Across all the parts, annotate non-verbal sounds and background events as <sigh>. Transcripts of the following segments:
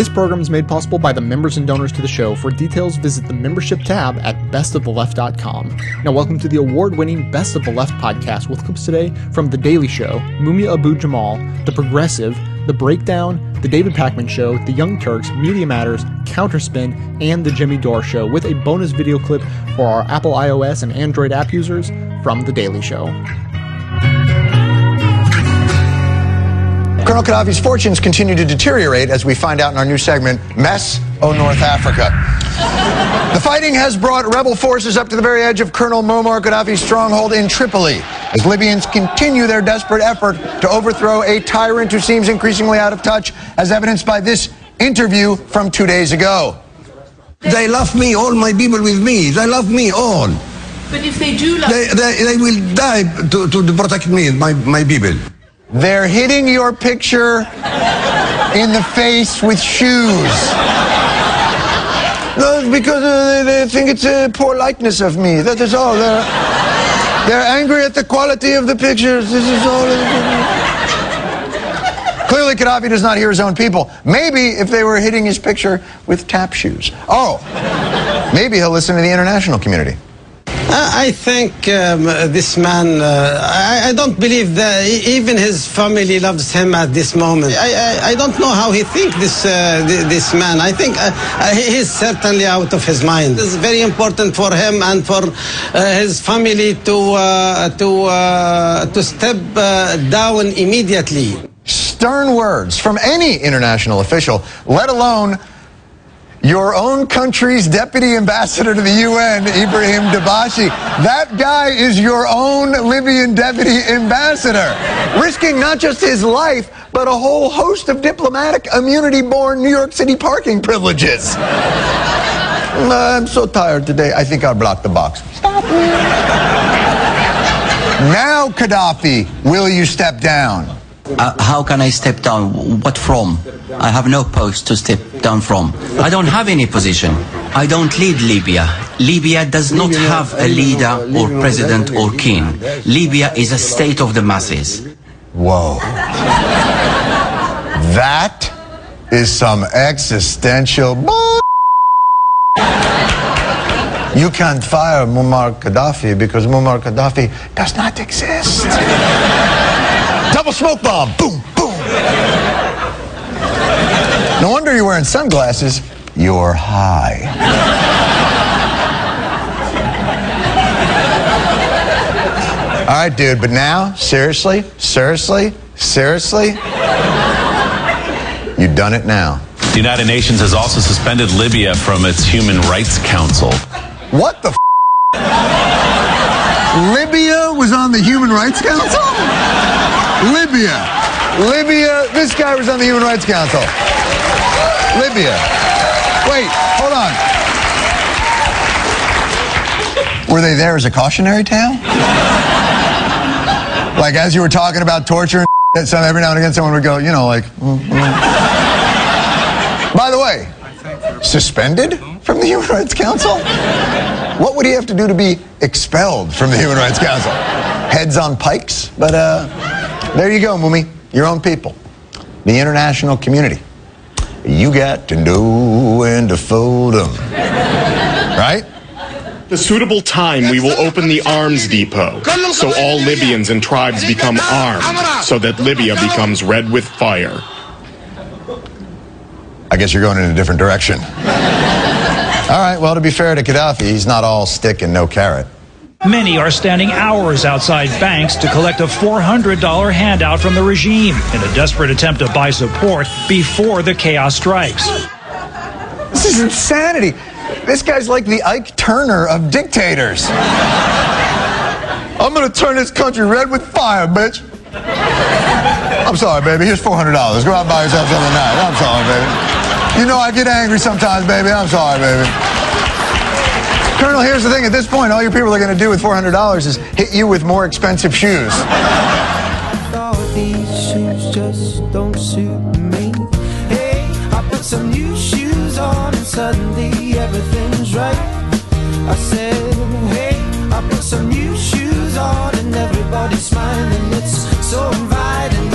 This program is made possible by the members and donors to the show. For details, visit the membership tab at bestoftheleft.com. Now, welcome to the award winning Best of the Left podcast with clips today from The Daily Show, Mumia Abu Jamal, The Progressive, The Breakdown, The David Pakman Show, The Young Turks, Media Matters, Counterspin, and The Jimmy Dore Show, with a bonus video clip for our Apple iOS and Android app users from The Daily Show. Colonel Gaddafi's fortunes continue to deteriorate as we find out in our new segment, Mess O North Africa. The fighting has brought rebel forces up to the very edge of Colonel Muammar Gaddafi's stronghold in Tripoli as Libyans continue their desperate effort to overthrow a tyrant who seems increasingly out of touch, as evidenced by this interview from two days ago. They love me, all my people with me. They love me all. But if they do love They, they, they will die to, to protect me, my, my people. They're hitting your picture in the face with shoes. No, because uh, they, they think it's a poor likeness of me. That is all. They're, they're angry at the quality of the pictures. This is all. Clearly, Gaddafi does not hear his own people. Maybe if they were hitting his picture with tap shoes. Oh, maybe he'll listen to the international community. I think um, this man, uh, I, I, don't believe that even his family loves him at this moment. I, I, I don't know how he thinks this, uh, this man. I think uh, he's certainly out of his mind. It's very important for him and for uh, his family to, uh, to, uh, to step down immediately. Stern words from any international official, let alone your own country's deputy ambassador to the UN, Ibrahim Dabashi. That guy is your own Libyan deputy ambassador, risking not just his life, but a whole host of diplomatic immunity born New York City parking privileges. Mm, I'm so tired today, I think I'll block the box. Stop. Me. Now, Gaddafi, will you step down? Uh, how can I step down? What from? I have no post to step down from. I don't have any position. I don't lead Libya. Libya does not have a leader or president or king. Libya is a state of the masses. Whoa. That is some existential bull. You can't fire Muammar Gaddafi because Muammar Gaddafi does not exist. Double smoke bomb. Boom, boom. No wonder you're wearing sunglasses. You're high. All right, dude, but now, seriously, seriously, seriously, you've done it now. The United Nations has also suspended Libya from its Human Rights Council. What the f- Libya was on the Human Rights Council? Libya. Libya. This guy was on the Human Rights Council. Libya. Wait, hold on. Were they there as a cautionary tale? like as you were talking about torture and every now and again someone would go, you know, like. Mm, mm. By the way, suspended from the Human Rights Council? What would he have to do to be expelled from the Human Rights Council? Heads on pikes? But uh, there you go, Mumi. Your own people. The international community. You got to know when to fold them. Right? The suitable time we will open the arms depot so all Libyans and tribes become armed so that Libya becomes red with fire. I guess you're going in a different direction. All right, well, to be fair to Gaddafi, he's not all stick and no carrot. Many are standing hours outside banks to collect a $400 handout from the regime in a desperate attempt to buy support before the chaos strikes. This is insanity. This guy's like the Ike Turner of dictators. I'm gonna turn this country red with fire, bitch. I'm sorry, baby. Here's $400. Go out and buy yourself something nice. I'm sorry, baby. You know I get angry sometimes, baby. I'm sorry, baby. Colonel, here's the thing. At this point, all your people are going to do with $400 is hit you with more expensive shoes. These shoes just don't suit me. Hey, I put some new shoes on and suddenly everything's right. I said, hey, I put some new shoes on and everybody's smiling. It's so inviting,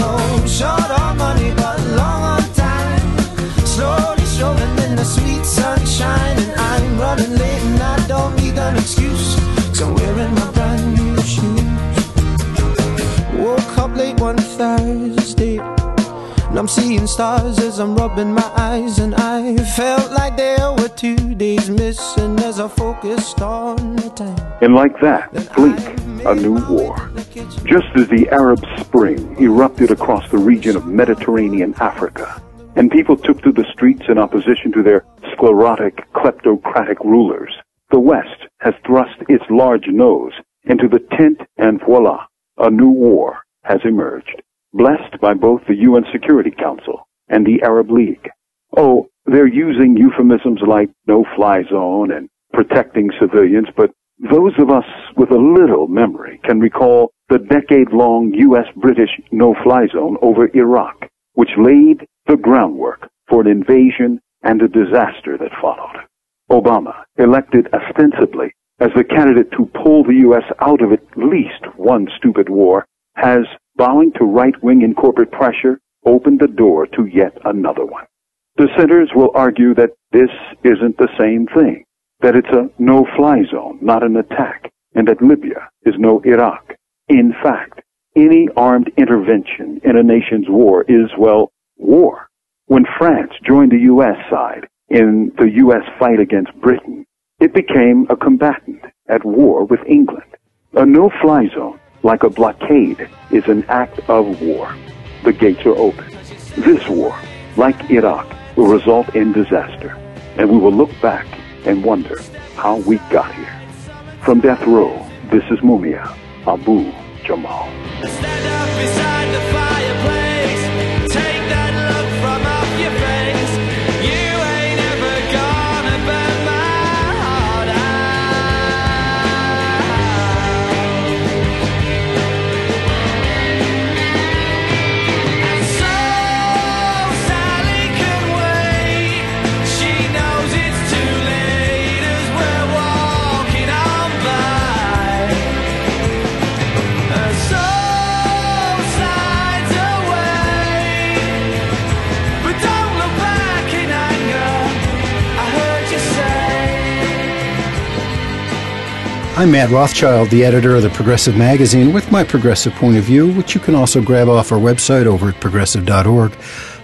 short on money, but long on time. Slowly And I'm seeing stars as I'm rubbing my eyes, and I felt like there were two days missing as I focused on the time. And like that, blink, a new war. Just as the Arab Spring erupted across the region of Mediterranean Africa, and people took to the streets in opposition to their sclerotic, kleptocratic rulers, the West has thrust its large nose into the tent and voila, a new war has emerged, blessed by both the UN Security Council and the Arab League. Oh, they're using euphemisms like no-fly zone and protecting civilians, but those of us with a little memory can recall the decade-long U.S.-British no-fly zone over Iraq, which laid the groundwork for an invasion and a disaster that followed. Obama, elected ostensibly as the candidate to pull the U.S. out of at least one stupid war, has, bowing to right-wing and corporate pressure, opened the door to yet another one. The Dissenters will argue that this isn't the same thing, that it's a no-fly zone, not an attack, and that Libya is no Iraq. In fact, any armed intervention in a nation's war is, well, war. When France joined the U.S. side in the U.S. fight against Britain, it became a combatant at war with England. A no-fly zone, like a blockade, is an act of war. The gates are open. This war, like Iraq, will result in disaster, and we will look back and wonder how we got here. From death row, this is Mumia Abu Jamal. I'm Matt Rothschild, the editor of the Progressive Magazine, with my progressive point of view, which you can also grab off our website over at progressive.org.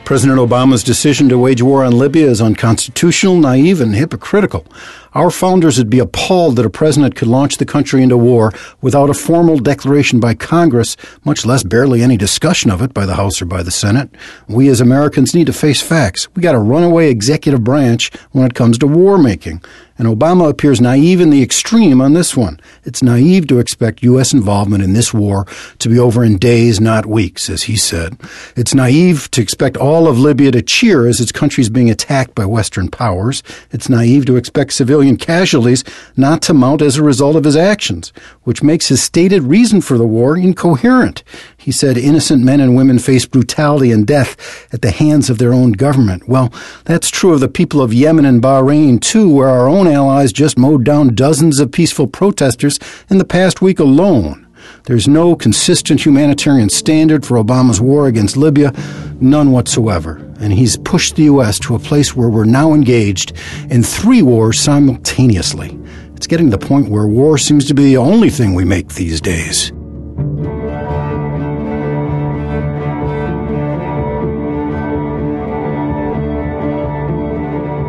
President Obama's decision to wage war on Libya is unconstitutional, naive, and hypocritical. Our founders would be appalled that a president could launch the country into war without a formal declaration by Congress, much less barely any discussion of it by the House or by the Senate. We as Americans need to face facts. We got a runaway executive branch when it comes to war making. And Obama appears naive in the extreme on this one. It's naive to expect U.S. involvement in this war to be over in days, not weeks, as he said. It's naive to expect all of Libya to cheer as its country is being attacked by Western powers. It's naive to expect civilian casualties not to mount as a result of his actions, which makes his stated reason for the war incoherent. He said innocent men and women face brutality and death at the hands of their own government. Well, that's true of the people of Yemen and Bahrain, too, where our own allies just mowed down dozens of peaceful protesters in the past week alone. There's no consistent humanitarian standard for Obama's war against Libya, none whatsoever. And he's pushed the U.S. to a place where we're now engaged in three wars simultaneously. It's getting to the point where war seems to be the only thing we make these days.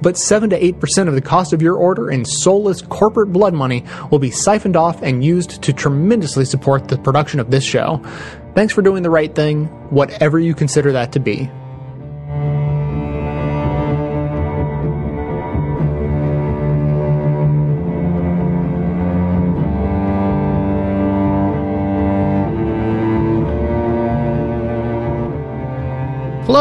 but 7 to 8% of the cost of your order in soulless corporate blood money will be siphoned off and used to tremendously support the production of this show. Thanks for doing the right thing, whatever you consider that to be.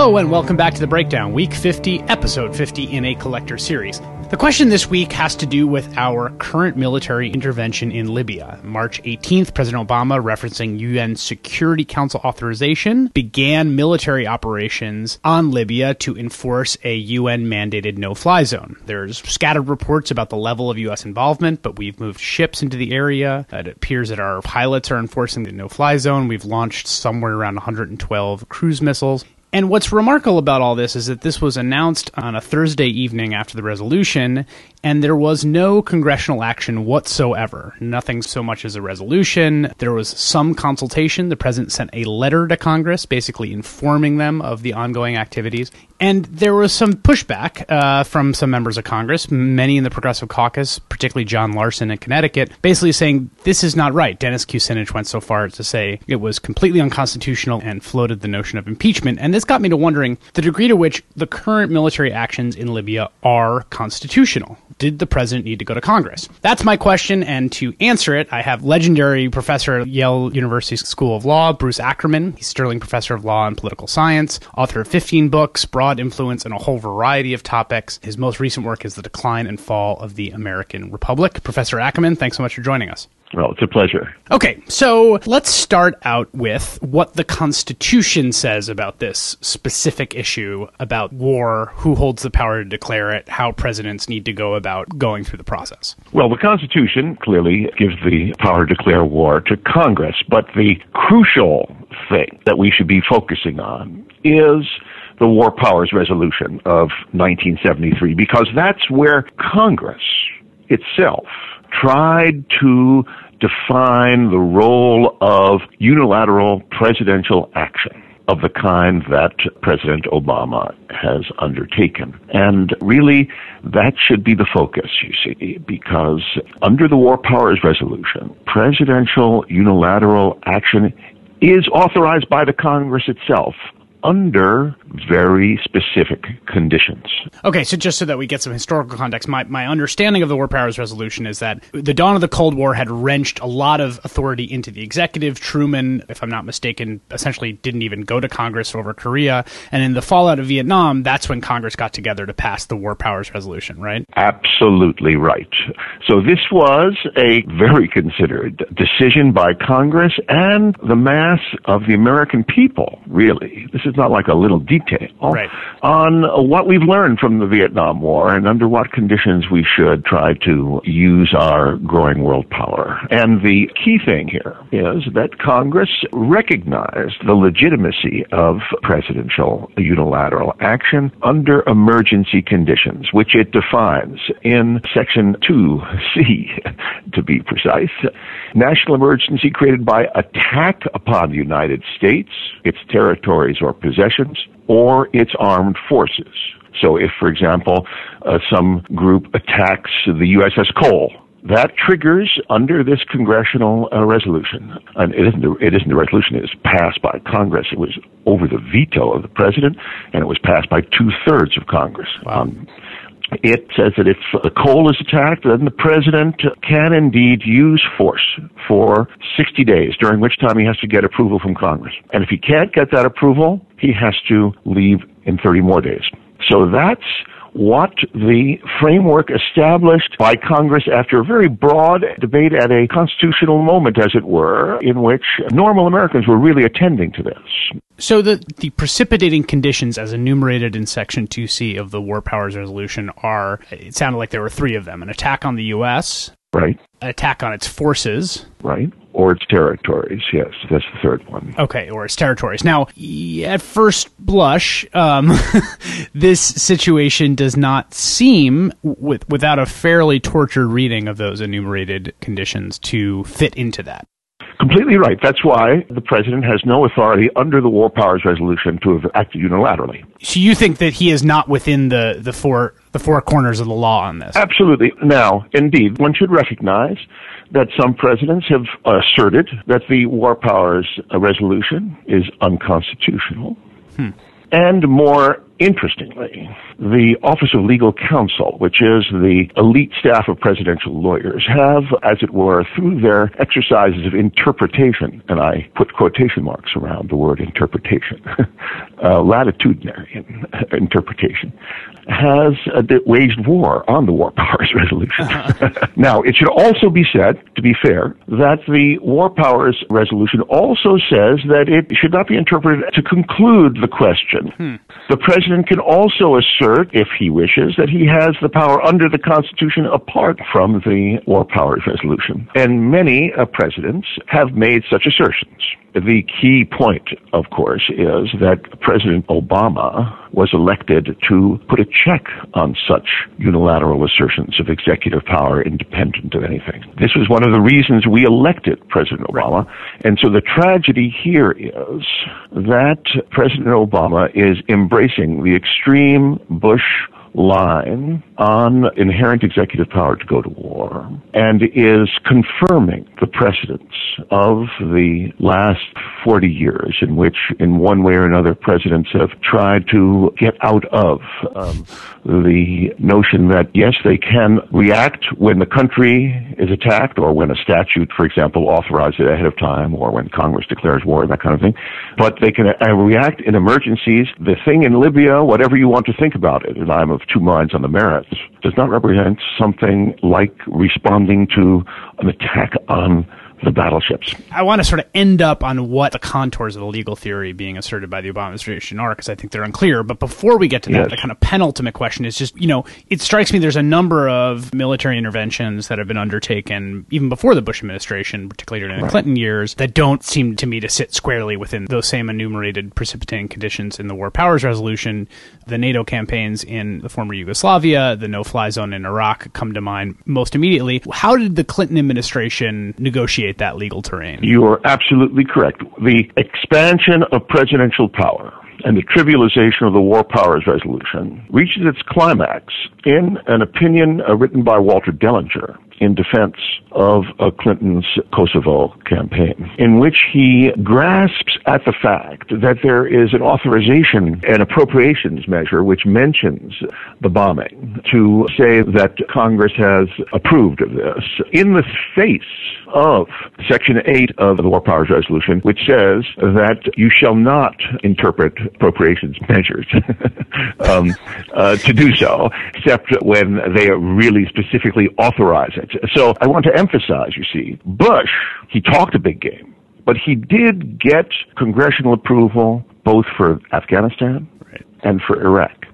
Hello, and welcome back to The Breakdown, Week 50, Episode 50 in a collector series. The question this week has to do with our current military intervention in Libya. March 18th, President Obama, referencing UN Security Council authorization, began military operations on Libya to enforce a UN mandated no fly zone. There's scattered reports about the level of U.S. involvement, but we've moved ships into the area. It appears that our pilots are enforcing the no fly zone. We've launched somewhere around 112 cruise missiles. And what's remarkable about all this is that this was announced on a Thursday evening after the resolution, and there was no congressional action whatsoever. Nothing so much as a resolution. There was some consultation. The president sent a letter to Congress, basically informing them of the ongoing activities. And there was some pushback uh, from some members of Congress, many in the Progressive Caucus, particularly John Larson in Connecticut, basically saying this is not right. Dennis Kucinich went so far as to say it was completely unconstitutional and floated the notion of impeachment. And this got me to wondering the degree to which the current military actions in Libya are constitutional did the president need to go to Congress? That's my question, and to answer it, I have legendary professor at Yale University School of Law, Bruce Ackerman. He's Sterling Professor of Law and Political Science, author of 15 books, broad influence in a whole variety of topics. His most recent work is The Decline and Fall of the American Republic. Professor Ackerman, thanks so much for joining us. Well, it's a pleasure. Okay, so let's start out with what the Constitution says about this specific issue about war, who holds the power to declare it, how presidents need to go about going through the process. Well, the Constitution clearly gives the power to declare war to Congress, but the crucial thing that we should be focusing on is the War Powers Resolution of 1973, because that's where Congress itself tried to define the role of unilateral presidential action of the kind that President Obama has undertaken. And really, that should be the focus, you see, because under the War Powers Resolution, presidential unilateral action is authorized by the Congress itself under very specific conditions. Okay, so just so that we get some historical context, my, my understanding of the War Powers Resolution is that the dawn of the Cold War had wrenched a lot of authority into the executive. Truman, if I'm not mistaken, essentially didn't even go to Congress over Korea. And in the fallout of Vietnam, that's when Congress got together to pass the War Powers Resolution, right? Absolutely right. So this was a very considered decision by Congress and the mass of the American people, really. This is not like a little detail right. on what we've learned from the Vietnam War and under what conditions we should try to use our growing world power. And the key thing here is that Congress recognized the legitimacy of presidential unilateral action under emergency conditions, which it defines in Section 2C, <laughs> to be precise. National emergency created by attack upon the United States, its territories or possessions, or its armed forces. So if, for example, uh, some group attacks the USS Cole, that triggers under this congressional uh, resolution, and it isn't, the, it isn't the resolution, it was passed by Congress. It was over the veto of the president, and it was passed by two thirds of Congress. Wow. Um, it says that if the Cole is attacked, then the president can indeed use force for 60 days, during which time he has to get approval from Congress. And if he can't get that approval, he has to leave in 30 more days. So that's what the framework established by Congress after a very broad debate at a constitutional moment, as it were, in which normal Americans were really attending to this. So the the precipitating conditions as enumerated in section 2C of the War Powers Resolution are it sounded like there were 3 of them. An attack on the US, right? An attack on its forces, right? Or its territories, yes, that's the third one. Okay, or its territories. Now, at first blush, um, <laughs> this situation does not seem, with, without a fairly tortured reading of those enumerated conditions, to fit into that. Completely right. That's why the president has no authority under the War Powers Resolution to have acted unilaterally. So you think that he is not within the, the four the four corners of the law on this? Absolutely. Now, indeed, one should recognize that some presidents have asserted that the War Powers Resolution is unconstitutional. Hmm. And more Interestingly, the Office of Legal Counsel, which is the elite staff of presidential lawyers, have, as it were, through their exercises of interpretation, and I put quotation marks around the word interpretation, <laughs> uh, latitudinary interpretation, has uh, waged war on the War Powers <laughs> Resolution. <laughs> now, it should also be said, to be fair, that the War Powers Resolution also says that it should not be interpreted to conclude the question. Hmm. The president can also assert, if he wishes, that he has the power under the Constitution apart from the War Powers Resolution. And many uh, presidents have made such assertions. The key point, of course, is that President Obama was elected to put a check on such unilateral assertions of executive power independent of anything. This was one of the reasons we elected President Obama. And so the tragedy here is that President Obama is embracing the extreme Bush line on inherent executive power to go to war and is confirming the precedents of the last 40 years in which, in one way or another, presidents have tried to get out of um, the notion that, yes, they can react when the country is attacked or when a statute, for example, authorizes it ahead of time or when Congress declares war, and that kind of thing. But they can uh, react in emergencies. The thing in Libya, whatever you want to think about it, and I'm of two minds on the merits, does not represent something like responding to an attack on the battleships. I want to sort of end up on what the contours of the legal theory being asserted by the Obama administration are, because I think they're unclear. But before we get to that, yes. the kind of penultimate question is just, you know, it strikes me there's a number of military interventions that have been undertaken even before the Bush administration, particularly during the right. Clinton years, that don't seem to me to sit squarely within those same enumerated precipitating conditions in the War Powers Resolution. The NATO campaigns in the former Yugoslavia, the no fly zone in Iraq come to mind most immediately. How did the Clinton administration negotiate? Navigate that legal terrain. You are absolutely correct. The expansion of presidential power and the trivialization of the War Powers Resolution reaches its climax in an opinion uh, written by Walter Dellinger in defense of Clinton's Kosovo campaign, in which he grasps at the fact that there is an authorization and appropriations measure which mentions the bombing to say that Congress has approved of this in the face of Section 8 of the War Powers Resolution, which says that you shall not interpret appropriations measures <laughs> um, uh, to do so, except when they really specifically authorize it. So I want to emphasize, you see, Bush, he talked a big game, but he did get congressional approval both for Afghanistan right. and for Iraq.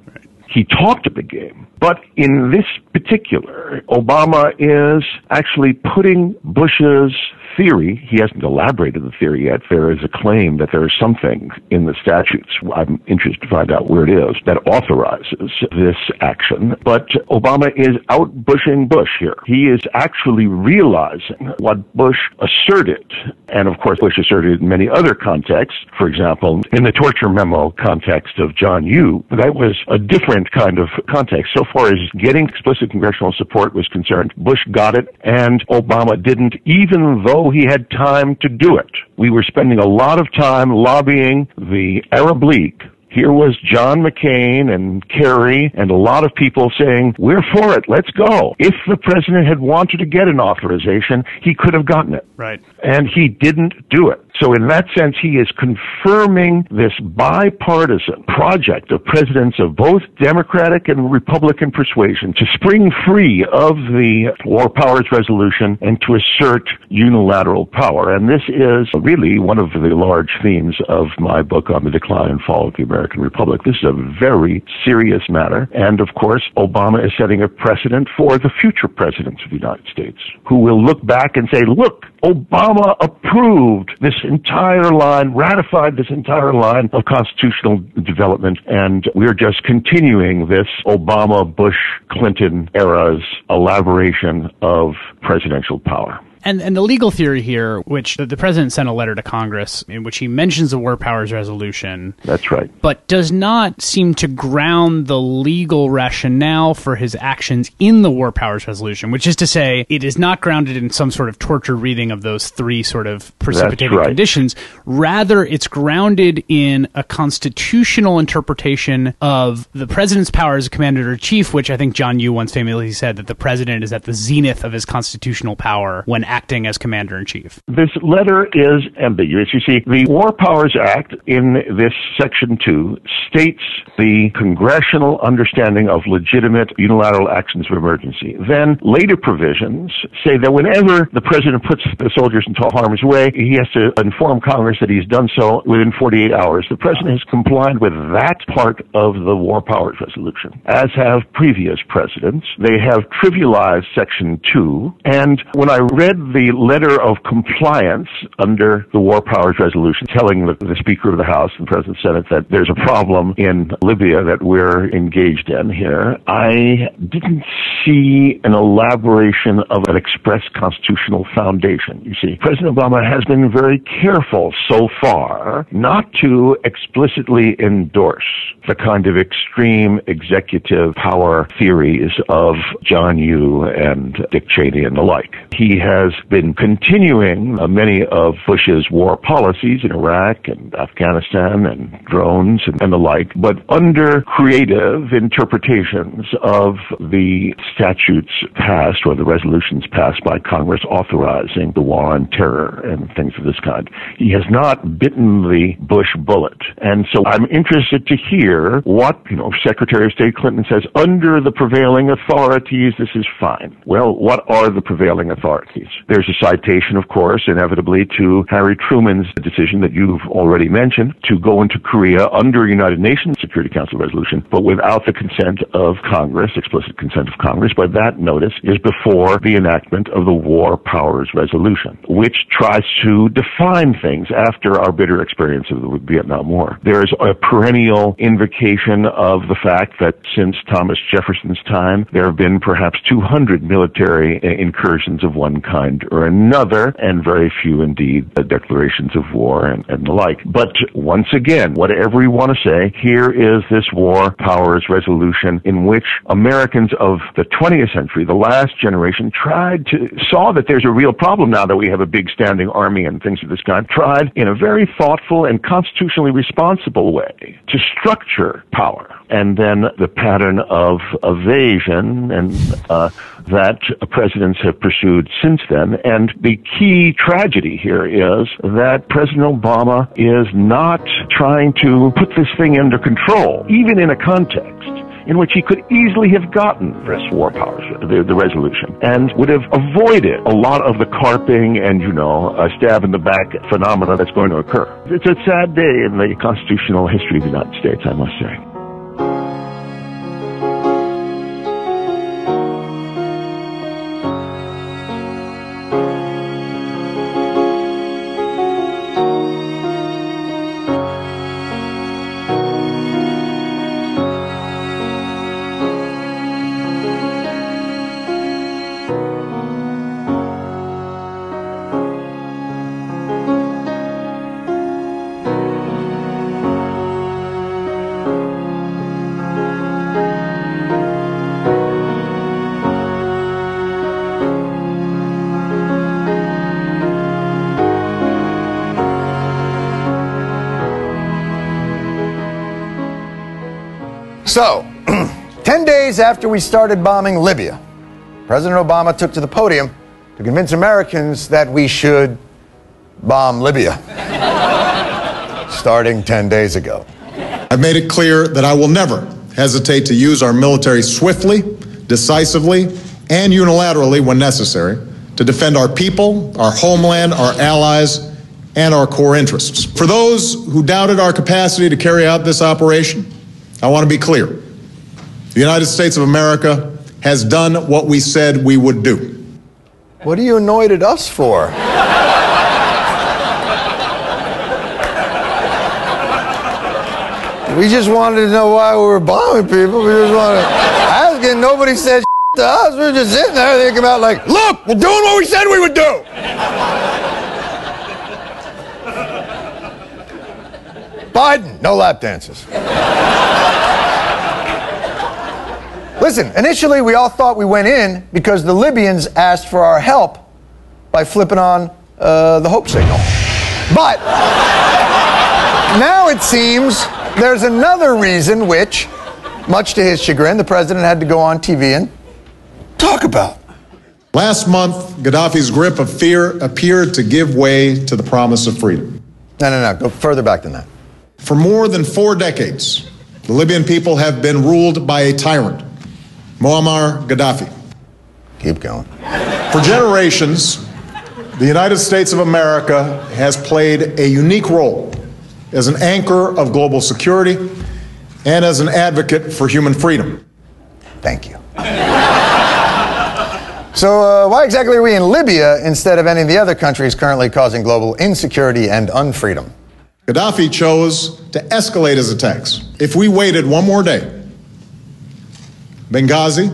He talked a big game. But in this particular, Obama is actually putting Bush's theory, he hasn't elaborated the theory yet. There is a claim that there is something in the statutes, I'm interested to find out where it is, that authorizes this action. But Obama is out bushing Bush here. He is actually realizing what Bush asserted, and of course Bush asserted in many other contexts. For example, in the torture memo context of John Yoo, that was a different kind of context. So far as getting explicit congressional support was concerned, Bush got it, and Obama didn't, even though he had time to do it. We were spending a lot of time lobbying the Arab League here was John McCain and Kerry and a lot of people saying, we're for it, let's go. If the president had wanted to get an authorization, he could have gotten it. Right. And he didn't do it. So in that sense, he is confirming this bipartisan project of presidents of both Democratic and Republican persuasion to spring free of the War Powers Resolution and to assert unilateral power. And this is really one of the large themes of my book on the decline and fall of the American Republic. This is a very serious matter. And of course, Obama is setting a precedent for the future presidents of the United States who will look back and say, look, Obama approved this entire line, ratified this entire line of constitutional development, and we're just continuing this Obama, Bush, Clinton era's elaboration of presidential power. And and the legal theory here, which the, the president sent a letter to Congress in which he mentions the War Powers Resolution. That's right. But does not seem to ground the legal rationale for his actions in the War Powers Resolution, which is to say, it is not grounded in some sort of torture reading of those three sort of precipitating right. conditions. Rather, it's grounded in a constitutional interpretation of the president's power as commander in chief, which I think John Yoo once famously said that the president is at the zenith of his constitutional power when acting as commander in chief. This letter is ambiguous. You see, the War Powers Act in this section 2 states the congressional understanding of legitimate unilateral actions of emergency. Then later provisions say that whenever the president puts the soldiers into harm's way, he has to inform Congress that he's done so within 48 hours. The president has complied with that part of the War Powers Resolution, as have previous presidents. They have trivialized Section 2, and when I read the letter of compliance under the War Powers Resolution, telling the, the Speaker of the House and President Senate that there's a problem in Libya that we're engaged in here, I didn't see an elaboration of an express constitutional foundation. You see, President Obama has been very careful so far not to explicitly endorse the kind of extreme executive power theories of John Yoo and Dick Cheney and the like. He has been continuing uh, many of Bush's war policies in Iraq and Afghanistan and drones and, and the like, but under creative interpretations of the statutes passed or the resolutions passed by Congress authorizing the war on terror and things of this kind. He has not bitten the Bush bullet. And so I'm interested to hear what, you know, Secretary of State Clinton says, under the prevailing authorities, this is fine. Well, what are the prevailing authorities? There's a citation, of course, inevitably to Harry Truman's decision that you've already mentioned to go into Korea under United Nations Security Council resolution, but without the consent of Congress, explicit consent of Congress, but that notice is before the enactment of the War Powers Resolution, which tries to define things after our bitter experience of the Vietnam War. There is a perennial invocation of the fact that since Thomas Jefferson's time, there have been perhaps 200 military incursions of one kind or another, and very few indeed declarations of war and, and the like. But once again, whatever you want to say, here is this War Powers Resolution in which Americans of the 20th century, the last generation, tried to, saw that there's a real problem now that we have a big standing army and things of this kind, tried in a very thoughtful and constitutionally responsible way to structure power. And then the pattern of evasion and uh, that presidents have pursued since then. And the key tragedy here is that President Obama is not trying to put this thing under control, even in a context in which he could easily have gotten this war powers, the, the resolution, and would have avoided a lot of the carping and, you know, a stab in the back phenomena that's going to occur. It's a sad day in the constitutional history of the United States, I must say. So, <clears throat> 10 days after we started bombing Libya, President Obama took to the podium to convince Americans that we should bomb Libya. <laughs> starting 10 days ago. I've made it clear that I will never hesitate to use our military swiftly, decisively, and unilaterally when necessary to defend our people, our homeland, our allies, and our core interests. For those who doubted our capacity to carry out this operation, I want to be clear. The United States of America has done what we said we would do. What are you annoyed at us for? we just wanted to know why we were bombing people. We just wanted to ask, and nobody said to us. We're just sitting there thinking about like, look, we're doing what we said we would do. Biden, no lap dances. Listen, initially we all thought we went in because the Libyans asked for our help by flipping on uh, the hope signal. But now it seems there's another reason which, much to his chagrin, the president had to go on TV and talk about. Last month, Gaddafi's grip of fear appeared to give way to the promise of freedom. No, no, no, go further back than that. For more than four decades, the Libyan people have been ruled by a tyrant, Muammar Gaddafi. Keep going. For generations, the United States of America has played a unique role as an anchor of global security and as an advocate for human freedom. Thank you. <laughs> So, uh, why exactly are we in Libya instead of any of the other countries currently causing global insecurity and unfreedom? Gaddafi chose to escalate his attacks. If we waited one more day, Benghazi,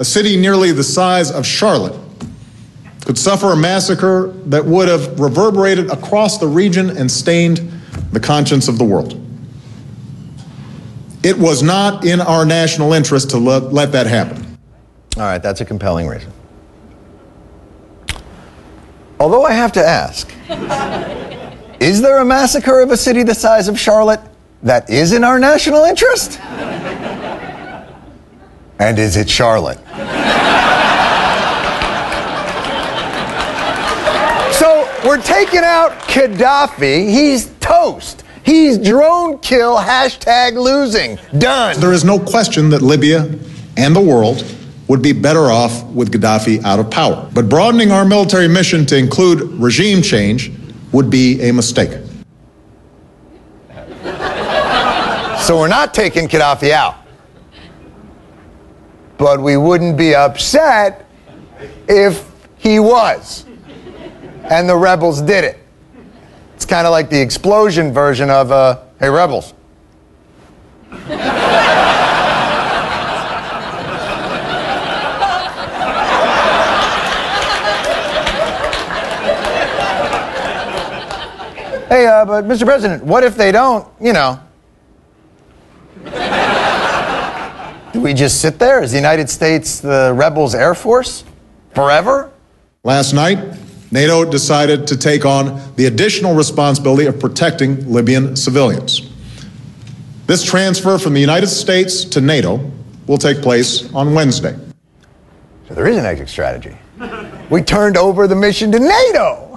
a city nearly the size of Charlotte, could suffer a massacre that would have reverberated across the region and stained the conscience of the world. It was not in our national interest to let, let that happen. All right, that's a compelling reason. Although I have to ask, is there a massacre of a city the size of Charlotte that is in our national interest? And is it Charlotte? so we're taking out Gaddafi. He's toast. He's drone kill, hashtag losing. Done. There is no question that Libya and the world would be better off with Gaddafi out of power. But broadening our military mission to include regime change would be a mistake. So we're not taking Gaddafi out. But we wouldn't be upset if he was. And the rebels did it. It's kind of like the explosion version of, uh, hey, rebels. Hey, uh, but Mr. President, what if they don't, you know? Do we just sit there? Is the United States the rebels' air force? Forever? Last night, NATO decided to take on the additional responsibility of protecting Libyan civilians. This transfer from the United States to NATO will take place on Wednesday. So there is an exit strategy. We turned over the mission to NATO.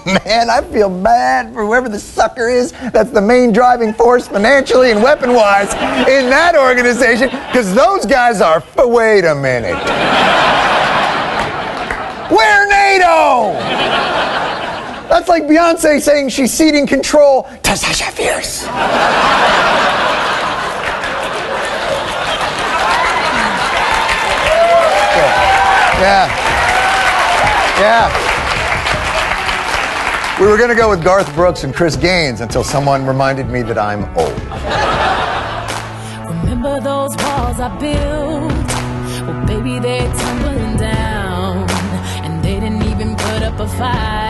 <laughs> Man, I feel bad for whoever the sucker is that's the main driving force financially and weapon wise in that organization, because those guys are. F- wait a minute. We're NATO! That's like Beyonce saying she's ceding control to Sasha Fierce. Yeah. Yeah. We were going to go with Garth Brooks and Chris Gaines until someone reminded me that I'm old. Remember those walls I built? Well, baby, they're tumbling down. And they didn't even put up a fight.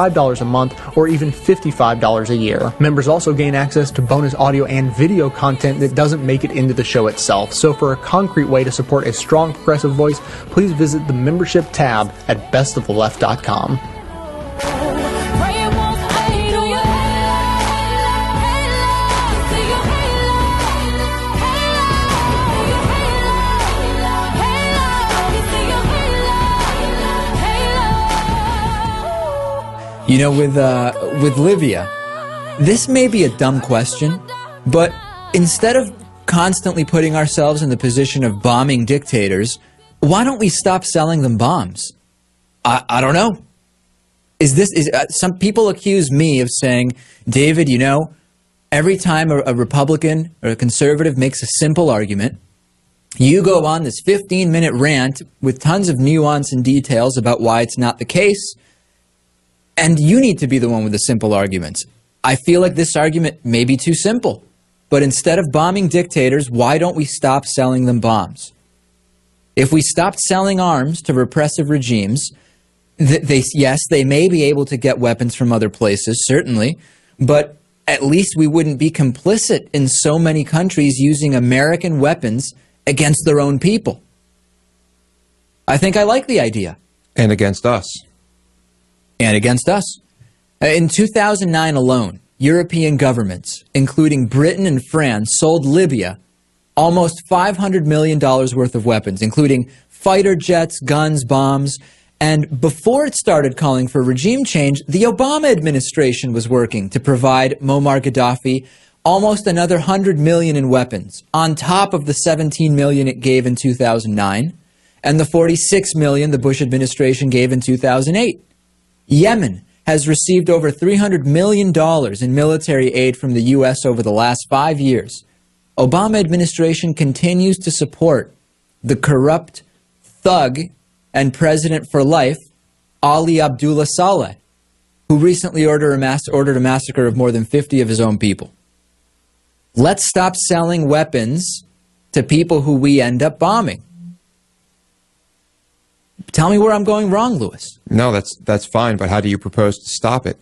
a month or even $55 a year. Members also gain access to bonus audio and video content that doesn't make it into the show itself. So for a concrete way to support a strong progressive voice, please visit the membership tab at bestoftheleft.com. You know, with uh, with Libya, this may be a dumb question, but instead of constantly putting ourselves in the position of bombing dictators, why don't we stop selling them bombs? I, I don't know. Is this is uh, some people accuse me of saying, David, you know, every time a, a Republican or a conservative makes a simple argument, you go on this 15 minute rant with tons of nuance and details about why it's not the case, and you need to be the one with the simple arguments. I feel like this argument may be too simple, but instead of bombing dictators, why don't we stop selling them bombs? If we stopped selling arms to repressive regimes, th- they, yes, they may be able to get weapons from other places, certainly, but at least we wouldn't be complicit in so many countries using American weapons against their own people. I think I like the idea. And against us. And against us. Uh, In 2009 alone, European governments, including Britain and France, sold Libya almost $500 million worth of weapons, including fighter jets, guns, bombs. And before it started calling for regime change, the Obama administration was working to provide Muammar Gaddafi almost another 100 million in weapons on top of the 17 million it gave in 2009 and the 46 million the Bush administration gave in 2008. Yemen has received over $300 million in military aid from the U.S. over the last five years. Obama administration continues to support the corrupt thug and president for life, Ali Abdullah Saleh, who recently ordered a, mass- ordered a massacre of more than 50 of his own people. Let's stop selling weapons to people who we end up bombing. Tell me where I'm going wrong, Lewis. No, that's that's fine. But how do you propose to stop it?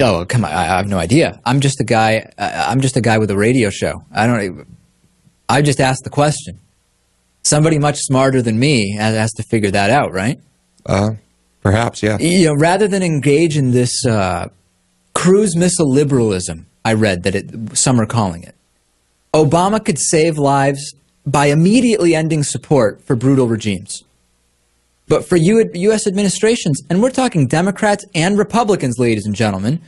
Oh, come on! I, I have no idea. I'm just a guy. I, I'm just a guy with a radio show. I don't. I just asked the question. Somebody much smarter than me has, has to figure that out, right? Uh, perhaps, yeah. You know, rather than engage in this uh, cruise missile liberalism, I read that it, some are calling it. Obama could save lives by immediately ending support for brutal regimes. But for U.S. administrations, and we're talking Democrats and Republicans, ladies and gentlemen,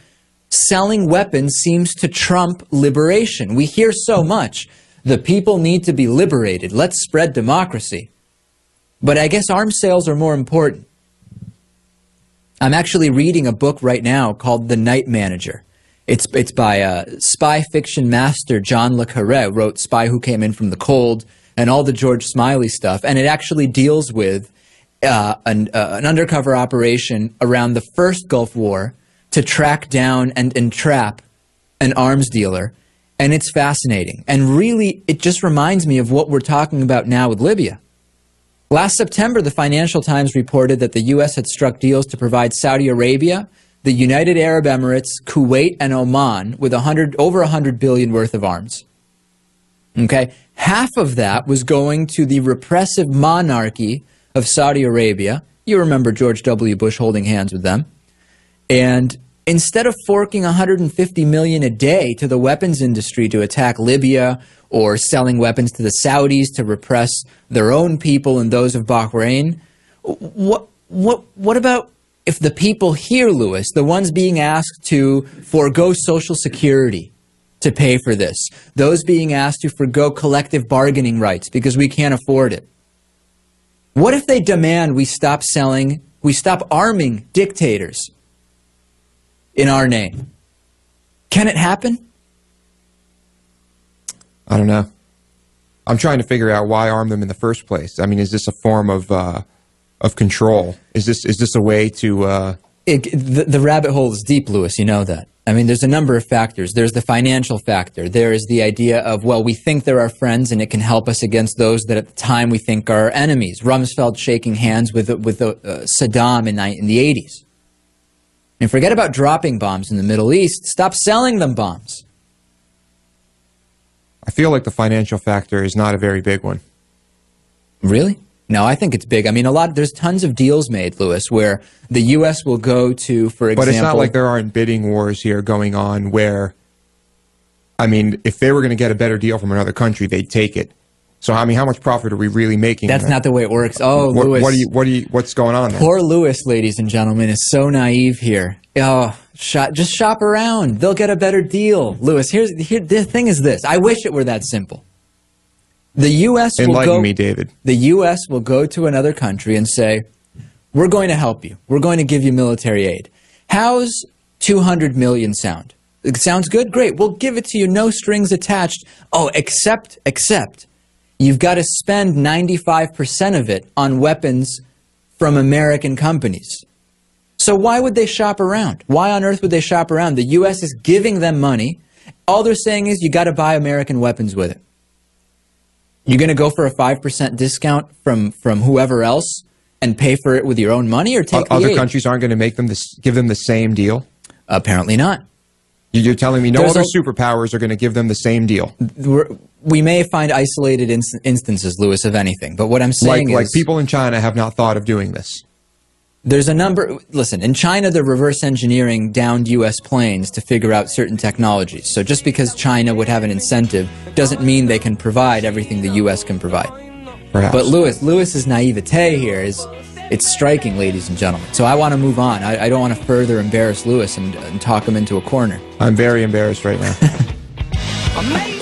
selling weapons seems to trump liberation. We hear so much. The people need to be liberated. Let's spread democracy. But I guess arms sales are more important. I'm actually reading a book right now called The Night Manager. It's it's by uh, spy fiction master John le Carre, wrote Spy Who Came In From the Cold and all the George Smiley stuff, and it actually deals with uh, an, uh, an undercover operation around the first Gulf War to track down and entrap an arms dealer, and it's fascinating. And really, it just reminds me of what we're talking about now with Libya. Last September, the Financial Times reported that the U.S. had struck deals to provide Saudi Arabia, the United Arab Emirates, Kuwait, and Oman with 100, over 100 billion worth of arms. Okay? Half of that was going to the repressive monarchy of Saudi Arabia. You remember George W. Bush holding hands with them. And instead of forking 150 million a day to the weapons industry to attack Libya or selling weapons to the Saudis to repress their own people and those of Bahrain, what what what about if the people here, Lewis, the ones being asked to forego social security to pay for this, those being asked to forego collective bargaining rights because we can't afford it? What if they demand we stop selling, we stop arming dictators in our name? Can it happen? I don't know. I'm trying to figure out why arm them in the first place. I mean, is this a form of uh, of control? Is this is this a way to? Uh, It, the, the rabbit hole is deep, Lewis. You know that. I mean, there's a number of factors. There's the financial factor. There is the idea of, well, we think they're our friends and it can help us against those that at the time we think are our enemies. Rumsfeld shaking hands with, with uh, Saddam in, in the 80s. And forget about dropping bombs in the Middle East. Stop selling them bombs. I feel like the financial factor is not a very big one. Really? No, I think it's big. I mean, a lot. There's tons of deals made, Lewis, where the U.S. will go to, for example. But it's not like there aren't bidding wars here going on where, I mean, if they were going to get a better deal from another country, they'd take it. So I mean, how much profit are we really making? That's not the way it works. Oh, what, Lewis. what do you? What do you? What's going on there? Poor Lewis, ladies and gentlemen, is so naive here. Oh, shop, just shop around. They'll get a better deal. Lewis, here's here, the thing is this. I wish it were that simple. The U.S. will Enlighten go. me, David. The U.S. will go to another country and say, "We're going to help you. We're going to give you military aid." How's 200 million sound? It sounds good. Great. We'll give it to you. No strings attached. Oh, except, except, you've got to spend 95% of it on weapons from American companies. So why would they shop around? Why on earth would they shop around? The U.S. is giving them money. All they're saying is you got to buy American weapons with it. You're going to go for a 5% discount from, from whoever else and pay for it with your own money or take Other countries aren't going to make them this, give them the same deal. Apparently not. You- You're telling me no There's other a- superpowers are going to give them the same deal. We're, we may find isolated inst- instances, Lewis, of anything. But what I'm Like, saying like is, people in China have not thought of doing this. There's a number. Listen, in China, they're reverse engineering downed U.S. planes to figure out certain technologies. So just because China would have an incentive doesn't mean they can provide everything the U.S. can provide. Perhaps. But Lewis, Lewis's naivete here is it's striking, ladies and gentlemen. So I want to move on. I, I don't want to further embarrass Lewis and, and talk him into a corner. I'm very embarrassed right now. <laughs>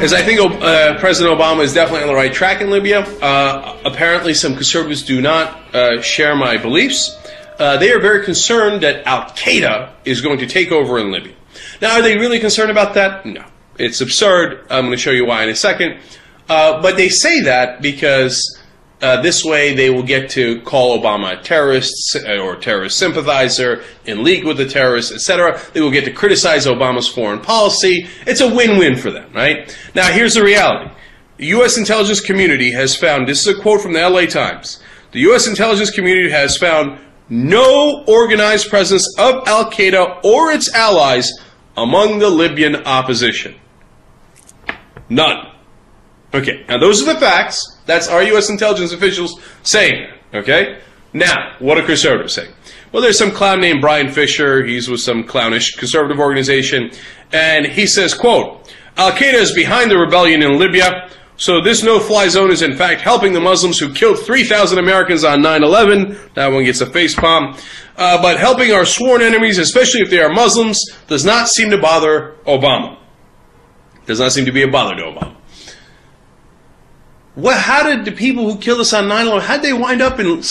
As I think uh, President Obama is definitely on the right track in Libya. Uh, apparently, some conservatives do not uh, share my beliefs. Uh, they are very concerned that Al Qaeda is going to take over in Libya. Now, are they really concerned about that? No. It's absurd. I'm going to show you why in a second. Uh, but they say that because uh, this way they will get to call Obama a terrorist uh, or terrorist sympathizer, in league with the terrorists, etc. They will get to criticize Obama's foreign policy. It's a win-win for them, right? Now, here's the reality. The U.S. intelligence community has found, this is a quote from the LA Times, the U.S. intelligence community has found no organized presence of Al Qaeda or its allies among the Libyan opposition. None. Okay, now those are the facts. That's our U.S. intelligence officials saying. Okay? Now, what do conservatives say? Well, there's some clown named Brian Fisher. He's with some clownish conservative organization. And he says, quote, Al Qaeda is behind the rebellion in Libya. So this no-fly zone is in fact helping the Muslims who killed 3,000 Americans on 9-11. That one gets a face palm. Uh, but helping our sworn enemies, especially if they are Muslims, does not seem to bother Obama. Does not seem to be a bother to Obama. What? How did the people who killed us on 9/11? How did they wind up in <laughs>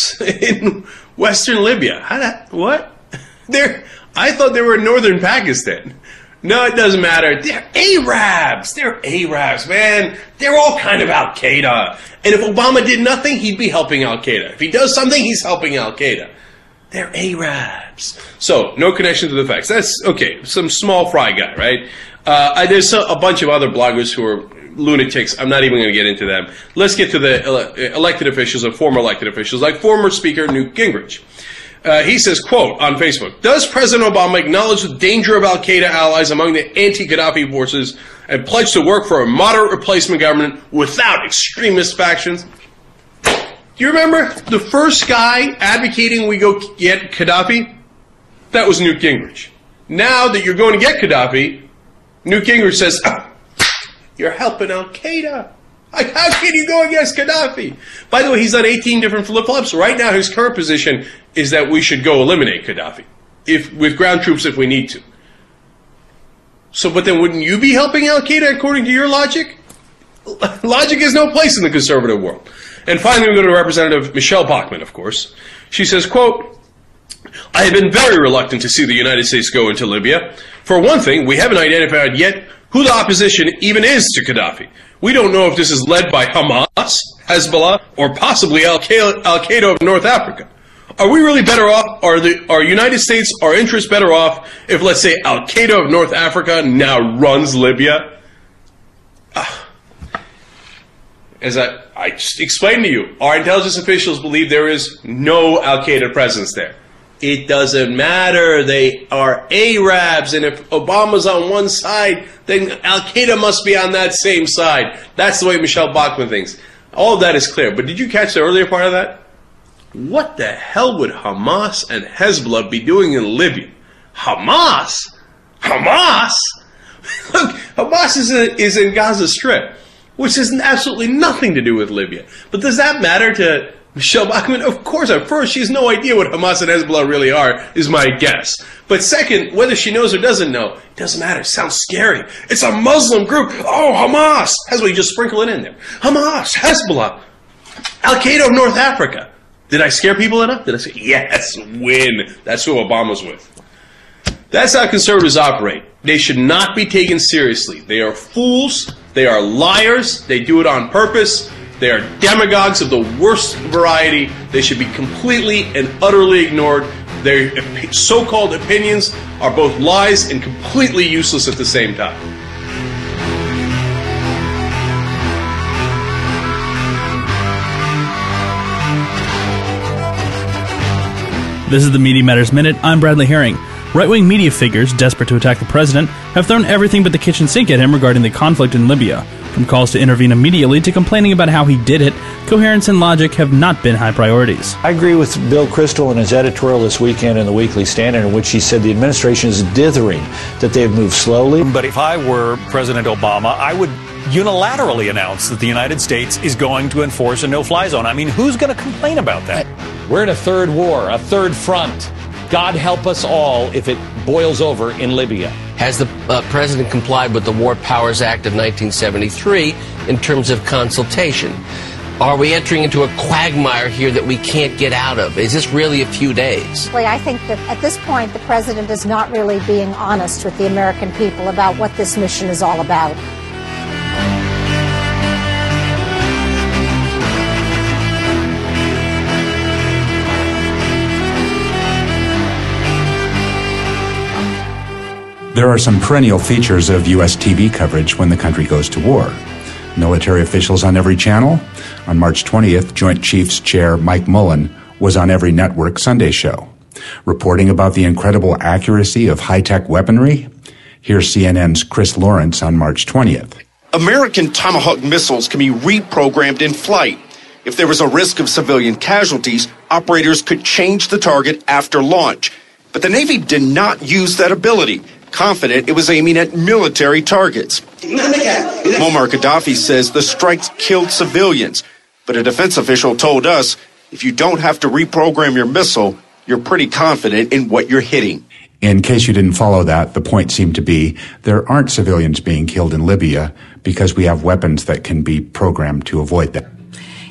in Western Libya? How that? What? <laughs> They're. I thought they were in northern Pakistan. No, it doesn't matter. They're Arabs. They're Arabs, man. They're all kind of Al Qaeda. And if Obama did nothing, he'd be helping Al Qaeda. If he does something, he's helping Al Qaeda. They're Arabs. So, no connection to the facts. That's okay. Some small fry guy, right? Uh, there's a, a bunch of other bloggers who are lunatics. I'm not even going to get into them. Let's get to the ele- elected officials and former elected officials, like former Speaker Newt Gingrich. Uh, he says, quote, on Facebook, does President Obama acknowledge the danger of al-Qaeda allies among the anti-Gaddafi forces and pledge to work for a moderate replacement government without extremist factions? Do you remember the first guy advocating we go get Gaddafi? That was Newt Gingrich. Now that you're going to get Gaddafi, Newt Gingrich says, "Ah, you're helping Al Qaeda. Like, how can you go against Gaddafi? By the way, he's on 18 different flip flops. Right now, his current position is that we should go eliminate Gaddafi if with ground troops if we need to. So, but then wouldn't you be helping Al Qaeda according to your logic? <laughs> Logic has no place in the conservative world. And finally, we go to Representative Michelle Bachmann, of course. She says, quote, I have been very reluctant to see the United States go into Libya. For one thing, we haven't identified yet who the opposition even is to Gaddafi. We don't know if this is led by Hamas, Hezbollah, or possibly Al Qaeda of North Africa. Are we really better off? Are the are United States, our interests better off if, let's say, Al Qaeda of North Africa now runs Libya? Ah, As I, I just explained to you, our intelligence officials believe there is no Al Qaeda presence there. It doesn't matter. They are Arabs, and if Obama's on one side, then Al Qaeda must be on that same side. That's the way Michelle Bachmann thinks. All of that is clear. But did you catch the earlier part of that? What the hell would Hamas and Hezbollah be doing in Libya? Hamas? Hamas? <laughs> Look, Hamas is in, is in Gaza Strip, which has absolutely nothing to do with Libya. But does that matter to Michelle Bachmann? Of course, at first, she has no idea what Hamas and Hezbollah really are, is my guess. But second, whether she knows or doesn't know, it doesn't matter. Sounds scary. It's a Muslim group. Oh, Hamas. Hezbollah, you just sprinkle it in there. Hamas, Hezbollah, Al Qaeda of North Africa. Did I scare people enough? Did I say, yes, win? That's who Obama's with. That's how conservatives operate. They should not be taken seriously. They are fools. They are liars. They do it on purpose. They are demagogues of the worst variety. They should be completely and utterly ignored. Their so called opinions are both lies and completely useless at the same time. This is the Media Matters Minute. I'm Bradley Herring. Right wing media figures, desperate to attack the president, have thrown everything but the kitchen sink at him regarding the conflict in Libya. From calls to intervene immediately to complaining about how he did it, coherence and logic have not been high priorities. I agree with Bill Kristol in his editorial this weekend in the Weekly Standard, in which he said the administration is dithering, that they've moved slowly. But if I were President Obama, I would unilaterally announce that the United States is going to enforce a no fly zone. I mean, who's going to complain about that? We're in a third war, a third front. God help us all if it boils over in Libya. Has the uh, president complied with the War Powers Act of 1973 in terms of consultation? Are we entering into a quagmire here that we can't get out of? Is this really a few days? I think that at this point, the president is not really being honest with the American people about what this mission is all about. There are some perennial features of U.S. TV coverage when the country goes to war. Military officials on every channel. On March 20th, Joint Chiefs Chair Mike Mullen was on every network Sunday show. Reporting about the incredible accuracy of high tech weaponry. Here's CNN's Chris Lawrence on March 20th. American Tomahawk missiles can be reprogrammed in flight. If there was a risk of civilian casualties, operators could change the target after launch. But the Navy did not use that ability confident it was aiming at military targets. Muammar Gaddafi says the strikes killed civilians, but a defense official told us if you don't have to reprogram your missile, you're pretty confident in what you're hitting. In case you didn't follow that, the point seemed to be there aren't civilians being killed in Libya because we have weapons that can be programmed to avoid that.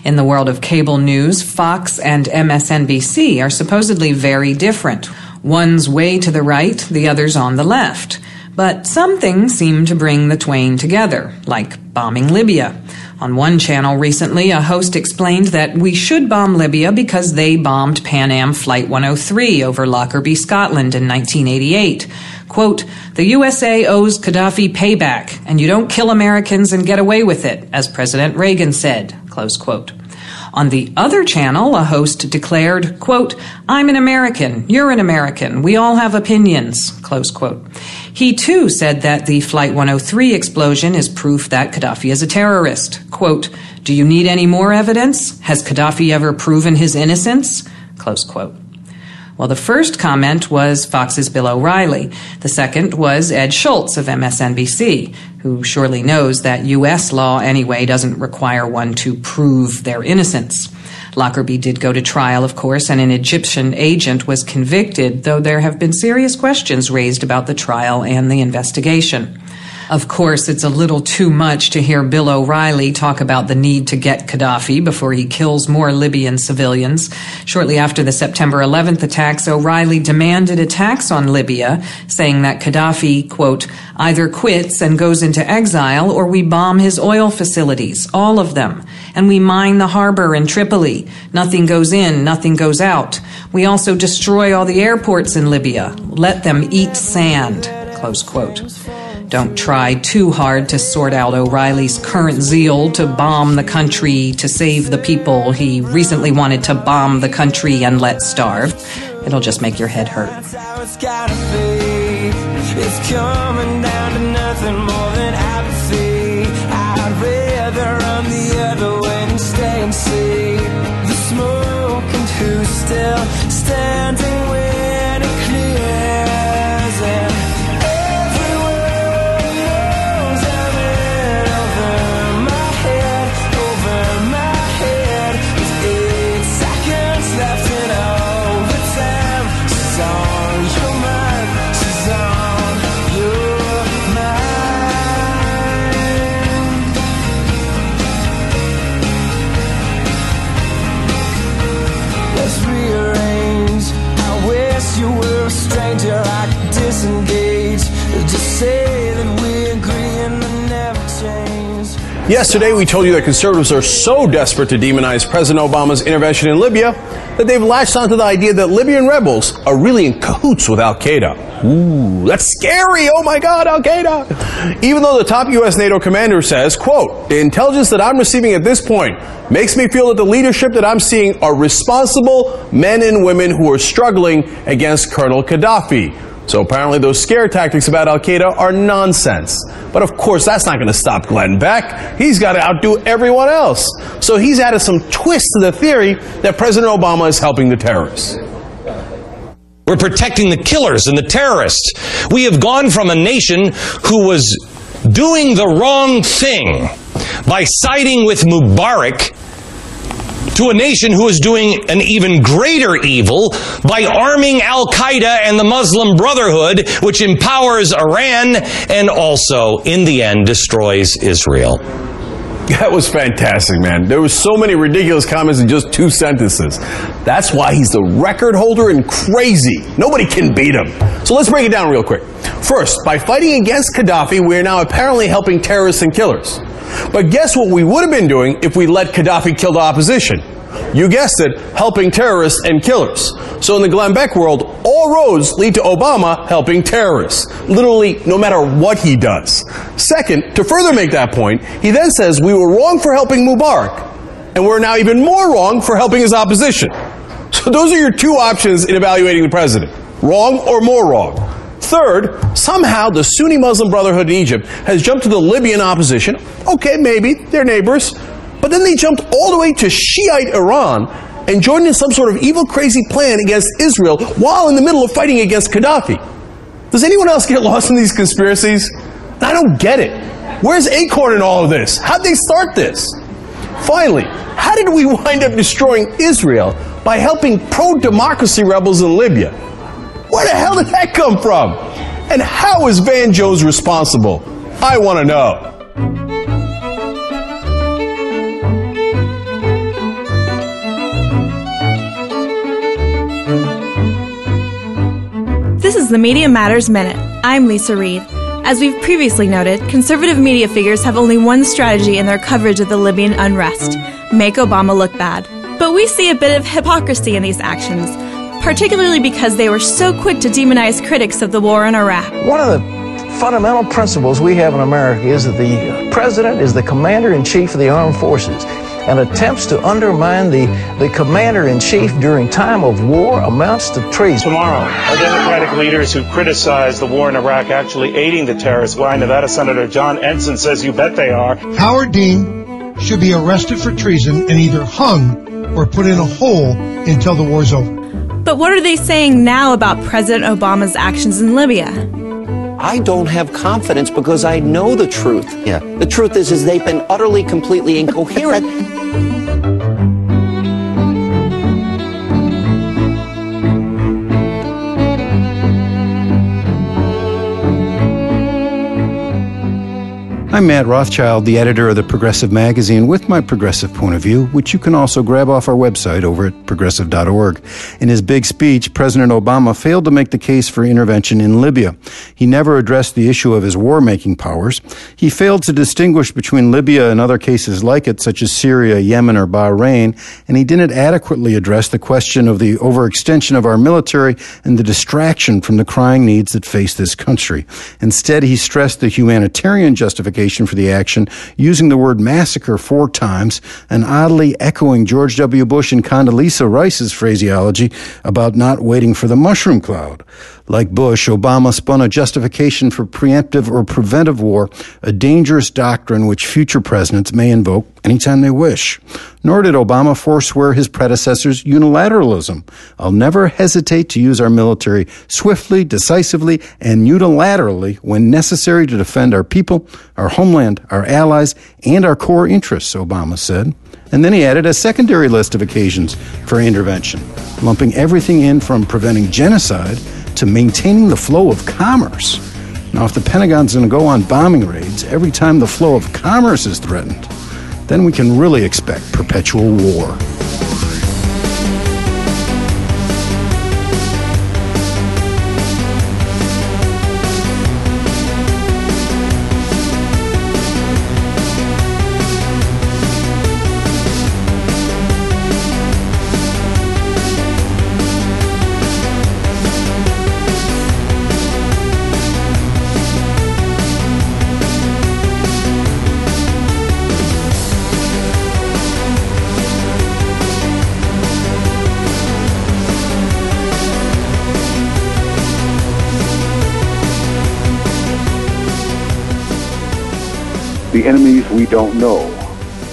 In the world of cable news, Fox and MSNBC are supposedly very different. One's way to the right, the other's on the left. But some things seem to bring the twain together, like bombing Libya. On one channel recently, a host explained that we should bomb Libya because they bombed Pan Am Flight 103 over Lockerbie, Scotland in 1988. Quote, the USA owes Gaddafi payback, and you don't kill Americans and get away with it, as President Reagan said. Close quote. On the other channel, a host declared, quote, I'm an American, you're an American, we all have opinions, close quote. He too said that the Flight 103 explosion is proof that Gaddafi is a terrorist. Quote, do you need any more evidence? Has Gaddafi ever proven his innocence? Close quote. Well, the first comment was Fox's Bill O'Reilly. The second was Ed Schultz of MSNBC, who surely knows that U.S. law anyway doesn't require one to prove their innocence. Lockerbie did go to trial, of course, and an Egyptian agent was convicted, though there have been serious questions raised about the trial and the investigation. Of course, it's a little too much to hear Bill O'Reilly talk about the need to get Gaddafi before he kills more Libyan civilians. Shortly after the September 11th attacks, O'Reilly demanded attacks on Libya, saying that Gaddafi, quote, either quits and goes into exile or we bomb his oil facilities, all of them. And we mine the harbor in Tripoli. Nothing goes in, nothing goes out. We also destroy all the airports in Libya. Let them eat sand, close quote. Don't try too hard to sort out O'Reilly's current zeal to bomb the country to save the people he recently wanted to bomb the country and let starve. It'll just make your head hurt. how it's Yesterday, we told you that conservatives are so desperate to demonize President Obama's intervention in Libya that they've latched onto the idea that Libyan rebels are really in cahoots with Al Qaeda. Ooh, that's scary. Oh my God, Al Qaeda. Even though the top U.S. NATO commander says, quote, the intelligence that I'm receiving at this point makes me feel that the leadership that I'm seeing are responsible men and women who are struggling against Colonel Gaddafi. So apparently those scare tactics about Al Qaeda are nonsense. But of course, that's not going to stop Glenn Beck. He's got to outdo everyone else. So he's added some twist to the theory that President Obama is helping the terrorists. We're protecting the killers and the terrorists. We have gone from a nation who was doing the wrong thing by siding with Mubarak to a nation who is doing an even greater evil by arming Al Qaeda and the Muslim Brotherhood, which empowers Iran and also, in the end, destroys Israel. That was fantastic, man. There were so many ridiculous comments in just two sentences. That's why he's the record holder and crazy. Nobody can beat him. So let's break it down real quick. First, by fighting against Gaddafi, we are now apparently helping terrorists and killers. But guess what we would have been doing if we let Gaddafi kill the opposition? You guessed it, helping terrorists and killers. So in the Glenn Beck world, all roads lead to Obama helping terrorists. Literally, no matter what he does. Second, to further make that point, he then says we were wrong for helping Mubarak, and we're now even more wrong for helping his opposition. So those are your two options in evaluating the president. Wrong or more wrong. Third, somehow the Sunni Muslim Brotherhood in Egypt has jumped to the Libyan opposition. Okay, maybe, they're neighbors. But then they jumped all the way to Shiite Iran and joined in some sort of evil, crazy plan against Israel while in the middle of fighting against Gaddafi. Does anyone else get lost in these conspiracies? I don't get it. Where's Acorn in all of this? How'd they start this? Finally, how did we wind up destroying Israel by helping pro democracy rebels in Libya? Where the hell did that come from? And how is Van Jones responsible? I want to know. This is the Media Matters Minute. I'm Lisa Reed. As we've previously noted, conservative media figures have only one strategy in their coverage of the Libyan unrest make Obama look bad. But we see a bit of hypocrisy in these actions, particularly because they were so quick to demonize critics of the war in Iraq. One of the fundamental principles we have in America is that the president is the commander in chief of the armed forces. And attempts to undermine the, the commander in chief during time of war amounts to treason. Tomorrow, are Democratic leaders who criticize the war in Iraq actually aiding the terrorists? Why, Nevada Senator John Ensign says you bet they are. Howard Dean should be arrested for treason and either hung or put in a hole until the war's over. But what are they saying now about President Obama's actions in Libya? I don't have confidence because I know the truth. Yeah. The truth is, is they've been utterly, completely incoherent. <laughs> I'm Matt Rothschild, the editor of the Progressive Magazine, with my progressive point of view, which you can also grab off our website over at progressive.org. In his big speech, President Obama failed to make the case for intervention in Libya. He never addressed the issue of his war making powers. He failed to distinguish between Libya and other cases like it, such as Syria, Yemen, or Bahrain, and he didn't adequately address the question of the overextension of our military and the distraction from the crying needs that face this country. Instead, he stressed the humanitarian justification for the action, using the word massacre four times, and oddly echoing George W. Bush and Condoleezza Rice's phraseology about not waiting for the mushroom cloud. Like Bush, Obama spun a justification for preemptive or preventive war, a dangerous doctrine which future presidents may invoke anytime they wish. Nor did Obama forswear his predecessors' unilateralism. I'll never hesitate to use our military swiftly, decisively, and unilaterally when necessary to defend our people, our homeland, our allies, and our core interests, Obama said. And then he added a secondary list of occasions for intervention, lumping everything in from preventing genocide to maintaining the flow of commerce. Now, if the Pentagon's going to go on bombing raids every time the flow of commerce is threatened, then we can really expect perpetual war. Enemies we don't know.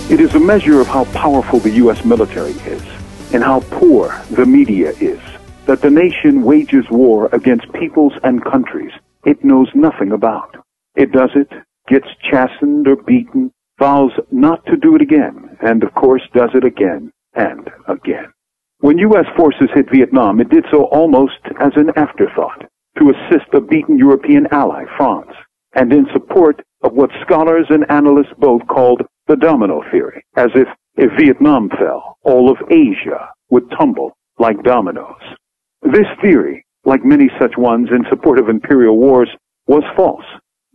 It is a measure of how powerful the U.S. military is and how poor the media is that the nation wages war against peoples and countries it knows nothing about. It does it, gets chastened or beaten, vows not to do it again, and of course does it again and again. When U.S. forces hit Vietnam, it did so almost as an afterthought to assist a beaten European ally, France, and in support of what scholars and analysts both called the domino theory, as if if Vietnam fell, all of Asia would tumble like dominoes. This theory, like many such ones in support of imperial wars, was false.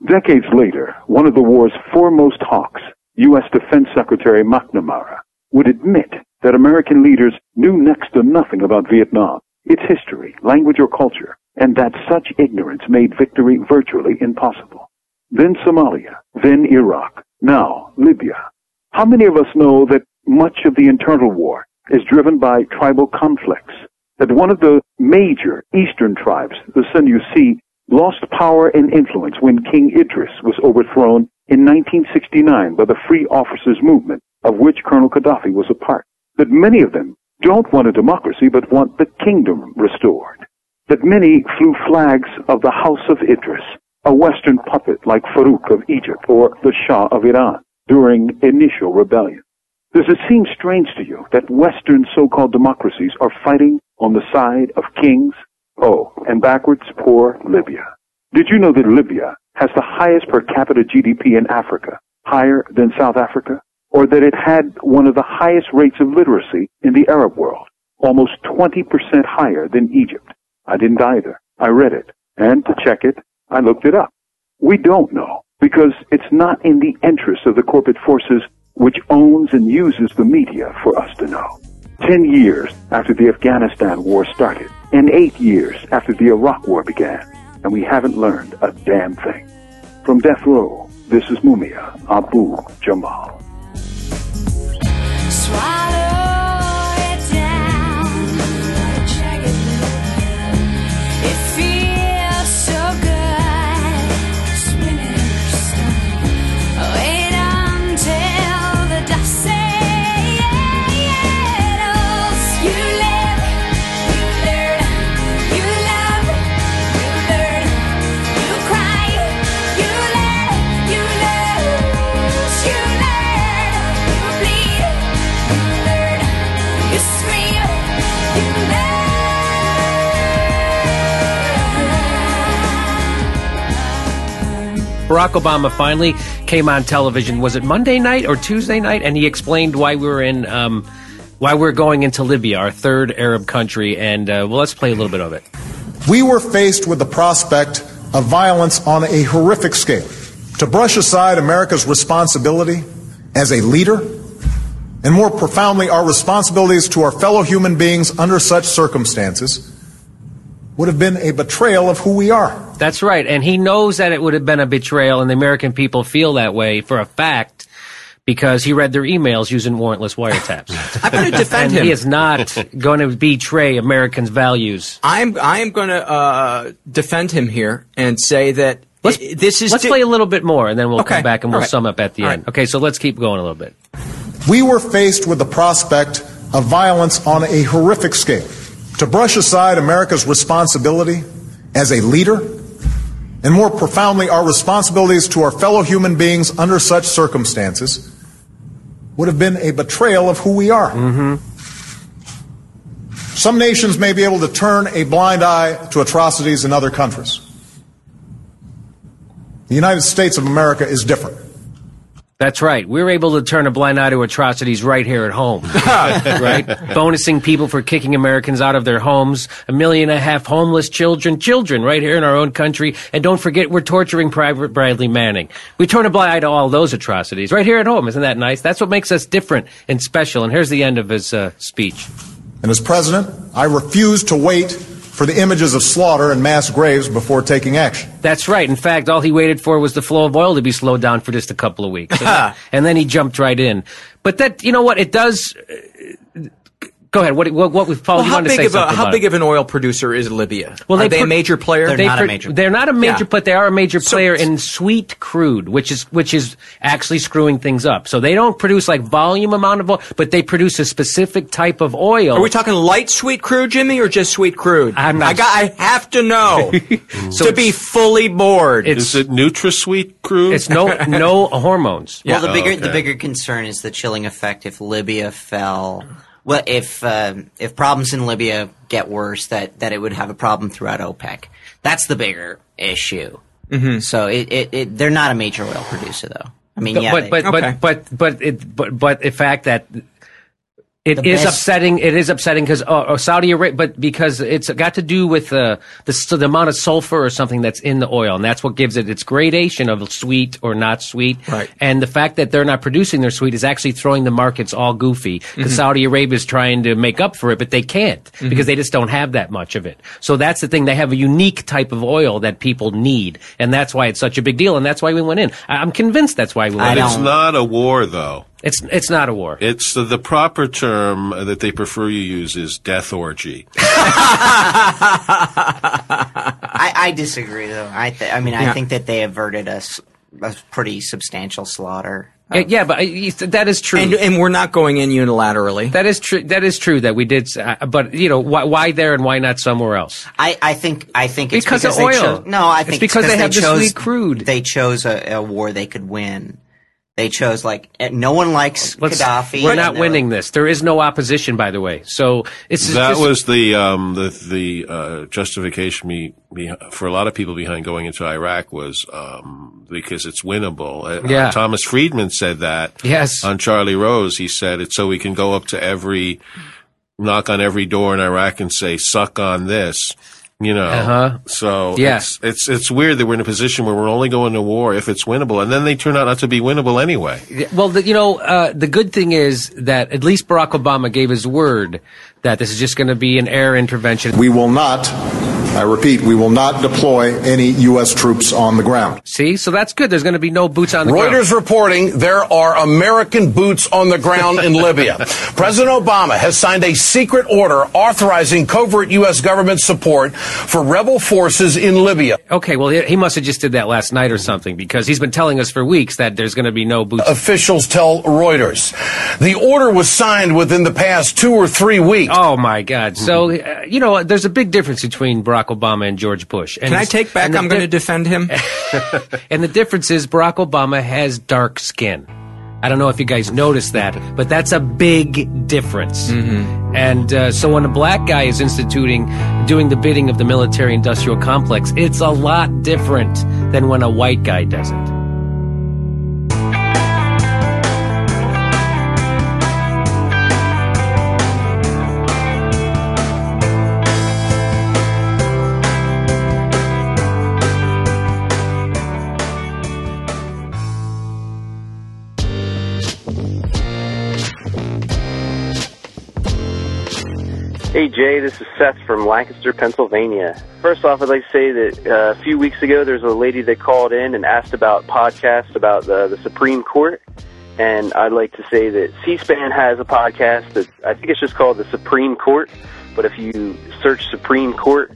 Decades later, one of the war's foremost hawks, U.S. Defense Secretary McNamara, would admit that American leaders knew next to nothing about Vietnam, its history, language, or culture, and that such ignorance made victory virtually impossible then Somalia, then Iraq, now Libya. How many of us know that much of the internal war is driven by tribal conflicts? That one of the major eastern tribes, the Senussi, lost power and influence when King Idris was overthrown in 1969 by the Free Officers Movement, of which Colonel Gaddafi was a part. That many of them don't want a democracy but want the kingdom restored. That many flew flags of the House of Idris a Western puppet like Farouk of Egypt or the Shah of Iran during initial rebellion. Does it seem strange to you that Western so-called democracies are fighting on the side of kings? Oh, and backwards, poor Libya. Did you know that Libya has the highest per capita GDP in Africa, higher than South Africa? Or that it had one of the highest rates of literacy in the Arab world, almost 20% higher than Egypt? I didn't either. I read it. And to check it, I looked it up. We don't know because it's not in the interest of the corporate forces which owns and uses the media for us to know. Ten years after the Afghanistan war started, and eight years after the Iraq war began, and we haven't learned a damn thing. From death row, this is Mumia Abu Jamal. Barack Obama finally came on television. Was it Monday night or Tuesday night? And he explained why we were in, um, why we're going into Libya, our third Arab country. And uh, well, let's play a little bit of it. We were faced with the prospect of violence on a horrific scale. To brush aside America's responsibility as a leader, and more profoundly, our responsibilities to our fellow human beings under such circumstances, would have been a betrayal of who we are. That's right. And he knows that it would have been a betrayal, and the American people feel that way for a fact because he read their emails using warrantless wiretaps. I'm going to defend and him. He is not going to betray Americans' values. I'm I am going to uh, defend him here and say that i- this is Let's di- play a little bit more, and then we'll Okay. come back and we'll All right. sum up at the All end. Okay, so let's keep going a little bit. We were faced with the prospect of violence on a horrific scale. To brush aside America's responsibility as a leader, and more profoundly, our responsibilities to our fellow human beings under such circumstances, would have been a betrayal of who we are. Mm-hmm. Some nations may be able to turn a blind eye to atrocities in other countries. The United States of America is different. That's right. We're able to turn a blind eye to atrocities right here at home. <laughs> right? Bonusing people for kicking Americans out of their homes. A million and a half homeless children, children right here in our own country. And don't forget, we're torturing Private Bradley Manning. We turn a blind eye to all those atrocities right here at home. Isn't that nice? That's what makes us different and special. And here's the end of his uh, speech. And as president, I refuse to wait for the images of slaughter and mass graves before taking action. That's right. In fact, all he waited for was the flow of oil to be slowed down for just a couple of weeks. <laughs> and then he jumped right in. But that, you know what, it does. Go ahead. What, what, what was Paul? Well, you how wanted to big say of a how about big it. of an oil producer is Libya? Well, are they they, pr- a major player? They pr- They're not a major, Yeah. but they are a major player in sweet crude, which is which is actually screwing things up. So they don't produce like volume amount of oil, but they produce a specific type of oil. Are we talking light sweet crude, Jimmy, or just sweet crude? I'm not- I got. I have to know <laughs> so to be fully bored. Is it NutraSweet crude? It's no no <laughs> hormones. Well, the Oh, bigger the bigger concern is the chilling effect if Libya fell. Well, if um, if problems in Libya get worse, that that it would have a problem throughout OPEC. That's the bigger issue. Mm-hmm. So it, it, it they're not a major oil producer though. I mean, but, yeah, but, they- but, but but but it but but the fact that it The is best- upsetting. It is upsetting because uh, Saudi Arabia, but because it's got to do with uh, the the amount of sulfur or something that's in the oil, and that's what gives it its gradation of sweet or not sweet. Right. And the fact that they're not producing their sweet is actually throwing the markets all goofy because Mhm. Saudi Arabia is trying to make up for it, but they can't Mhm. because they just don't have that much of it. So that's the thing. They have a unique type of oil that people need, and that's why it's such a big deal, and that's why we went in. I- I'm convinced that's why we went But in. it's not a war, though. It's it's not a war. It's the, the proper term that they prefer you use is death orgy. <laughs> I, I disagree though. I th- I mean, I Yeah. think that they averted a a pretty substantial slaughter. Yeah, yeah, but uh, that is true. And, and we're not going in unilaterally. That is true. That is true that we did. uh, But you know, why, why there and why not somewhere else? I, I think I think it's Because of they oil. chose- no, I It's think because they have the chose, sweet crude. They chose a, a war they could win. They chose like no one likes Let's- Gaddafi. We're not they're- winning this. There is no opposition, by the way. So it's that just- was the um, the the uh, justification be, be, for a lot of people behind going into Iraq was um, because it's winnable. Uh, Yeah. Thomas Friedman said that. Yes. On Charlie Rose, he said it's so we can go up to every knock on every door in Iraq and say suck on this. You know, Uh-huh. so Yeah. it's, it's it's weird that we're in a position where we're only going to war if it's winnable, and then they turn out not to be winnable anyway. Well, the, you know, uh, the good thing is that at least Barack Obama gave his word that this is just going to be an air intervention. We will not, I repeat, we will not deploy any U.S. troops on the ground. See, so that's good. There's going to be no boots on the ground. Reuters reporting there are American boots on the ground in Libya. <laughs> President Obama has signed a secret order authorizing covert U.S. government support for rebel forces in Libya. Okay, well, he, he must have just did that last night or something because he's been telling us for weeks that there's going to be no boots. Officials tell Reuters. The order was signed within the past two or three weeks. Oh my God! So uh, you know, there's a big difference between Barack Obama and George Bush. And Can I take back? I'm going to defend him. <laughs> and the difference is Barack Obama has dark skin. I don't know if you guys noticed that, but that's a big difference. Mm-hmm. And uh, so when a black guy is instituting, doing the bidding of the military industrial complex, it's a lot different than when a white guy does it. Hey Jay, this is Seth from Lancaster, Pennsylvania. First off, I'd like to say that uh, a few weeks ago there's a lady that called in and asked about podcasts about the, the Supreme Court. And I'd like to say that C-SPAN has a podcast that I think it's just called the Supreme Court. But if you search Supreme Court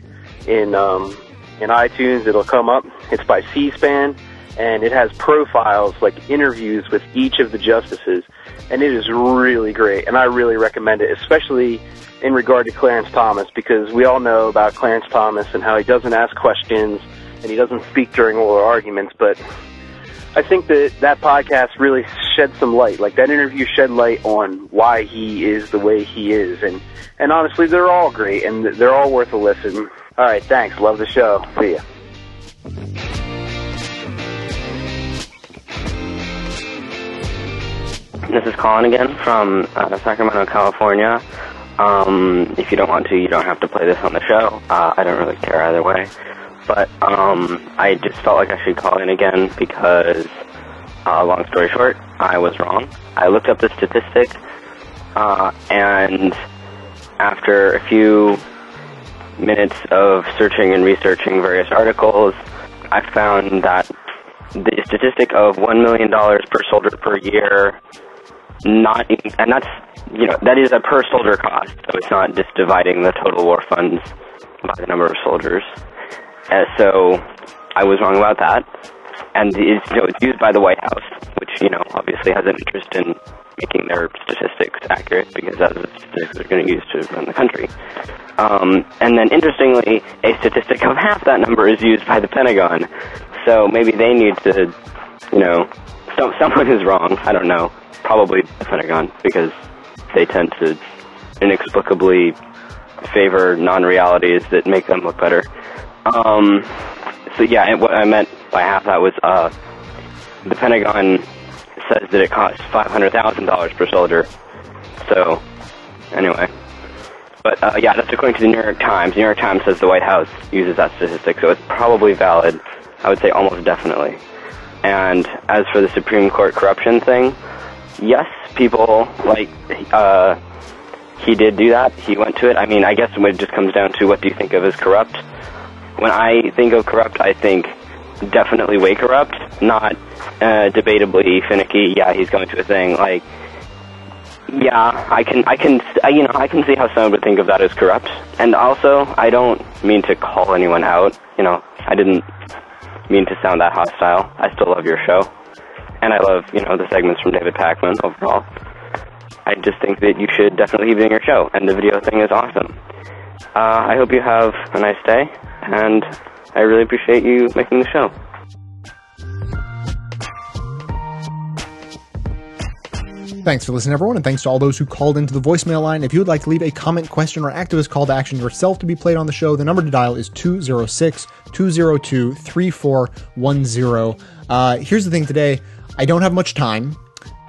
in um, in iTunes, it'll come up. It's by C-SPAN, and it has profiles like interviews with each of the justices, and it is really great. And I really recommend it, especially in regard to Clarence Thomas, because we all know about Clarence Thomas and how he doesn't ask questions and he doesn't speak during oral arguments. But I think that that podcast really shed some light. Like that interview shed light on why he is the way he is, and and honestly, they're all great and they're all worth a listen. All right, thanks. Love the show. See ya. This is Colin again from uh, Sacramento, California. Um, if you don't want to, you don't have to play this on the show. Uh, I don't really care either way. But um, I just felt like I should call in again because, uh, long story short, I was wrong. I looked up the statistic, uh, and after a few minutes of searching and researching various articles, I found that the statistic of $1 million per soldier per year, not, and that's you know, that is a per soldier cost, so it's not just dividing the total war funds by the number of soldiers. Uh, so I was wrong about that. And it's, you know, it's used by the White House, which, you know, obviously has an interest in making their statistics accurate because that's the statistics they're going to use to run the country. Um, and then interestingly, a statistic of half that number is used by the Pentagon. So maybe they need to, you know, so, someone is wrong. I don't know. Probably the Pentagon because they tend to inexplicably favor non-realities that make them look better. Um, so yeah, and what I meant by half that was uh, the Pentagon says that it costs five hundred thousand dollars per soldier. So anyway, but uh, yeah, that's according to the New York Times. New York Times says the White House uses that statistic, so it's probably valid. I would say almost definitely. And as for the Supreme Court corruption thing, yes, people like uh, he did do that. He went to it. I mean, I guess it just comes down to what do you think of as corrupt. When I think of corrupt, I think definitely way corrupt, not uh, debatably finicky. Yeah, he's going to a thing like. Yeah, I can, I can, I, you know, I can see how someone would think of that as corrupt. And also, I don't mean to call anyone out. You know, I didn't mean to sound that hostile. I still love your show and I love you know the segments from David Pakman overall. I just think that you should definitely keep doing your show, and the video thing is awesome. Uh, I hope you have a nice day, and I really appreciate you making the show. Thanks for listening, everyone, and thanks to all those who called into the voicemail line. If you would like to leave a comment, question, or activist call to action yourself to be played on the show, the number to dial is 206 202 3410. Uh, here's the thing today I don't have much time.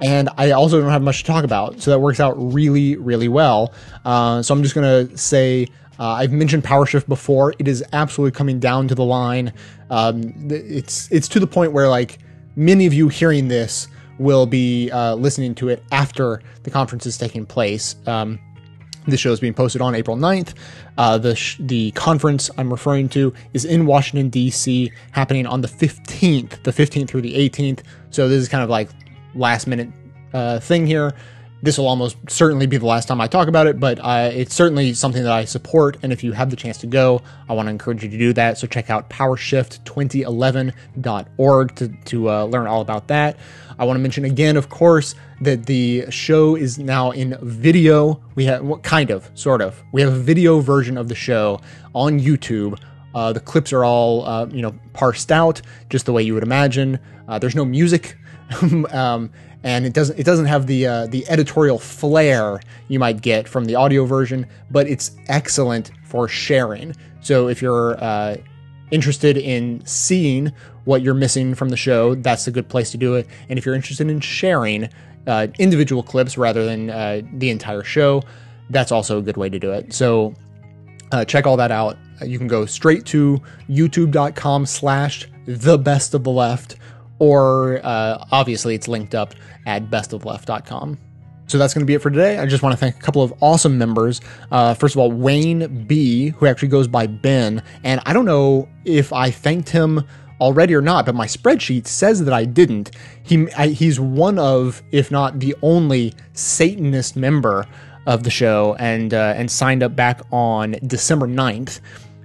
And I also don't have much to talk about, so that works out really, really well. Uh, so I'm just gonna say uh, I've mentioned PowerShift before. It is absolutely coming down to the line. Um, it's it's to the point where like many of you hearing this will be uh, listening to it after the conference is taking place. Um, this show is being posted on April 9th. Uh, the, sh- the conference I'm referring to is in Washington, D.C., happening on the 15th, the 15th through the 18th. So this is kind of like last minute uh, thing here. This will almost certainly be the last time I talk about it, but uh, it's certainly something that I support. And if you have the chance to go, I want to encourage you to do that. So check out powershift2011.org to, to uh, learn all about that. I want to mention again, of course, that the show is now in video. We have what kind of, sort of. We have a video version of the show on YouTube Uh, the clips are all uh, you know parsed out just the way you would imagine. Uh, there's no music, <laughs> um, and it doesn't it doesn't have the uh, the editorial flair you might get from the audio version, but it's excellent for sharing. So if you're uh, interested in seeing what you're missing from the show, that's a good place to do it. And if you're interested in sharing uh, individual clips rather than uh, the entire show, that's also a good way to do it. So uh, check all that out. You can go straight to youtube.com slash the best of the left, or uh, obviously it's linked up at bestoftheleft.com. So that's going to be it for today. I just want to thank a couple of awesome members. Uh, first of all, Wayne B, who actually goes by Ben. And I don't know if I thanked him already or not, but my spreadsheet says that I didn't. He I, he's one of, if not the only, Satanist member of the show, and uh, and signed up back on December 9th.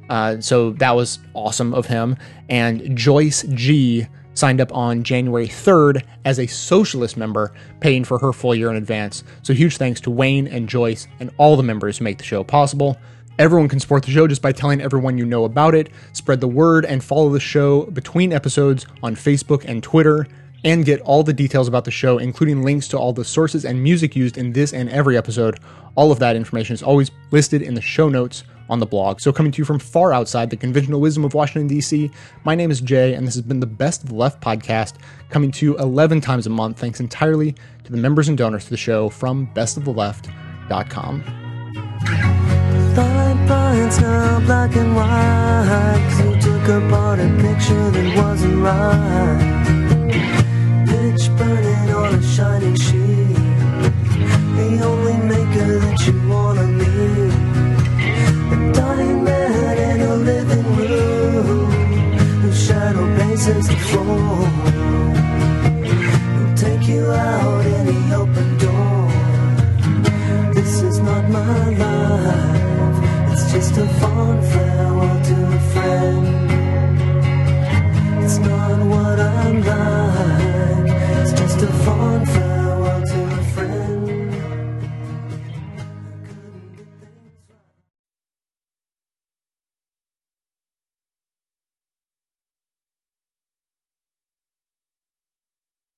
Uh, so that was awesome of him. And Joyce G signed up on January 3rd as a socialist member, paying for her full year in advance. So huge thanks to Wayne and Joyce and all the members who make the show possible. Everyone can support the show just by telling everyone you know about it, spread the word, and follow the show between episodes on Facebook and Twitter, and get all the details about the show, including links to all the sources and music used in this and every episode. All of that information is always listed in the show notes on the blog. So, coming to you from far outside the conventional wisdom of Washington, D.C., my name is Jay, and this has been the Best of the Left podcast, coming to you 11 times a month, thanks entirely to the members and donors to the show from bestoftheleft.com. Thought lines now black and white. you took apart a picture that wasn't right. Pitch burning on a shining sheet. out any open door. This is not my life, it's just a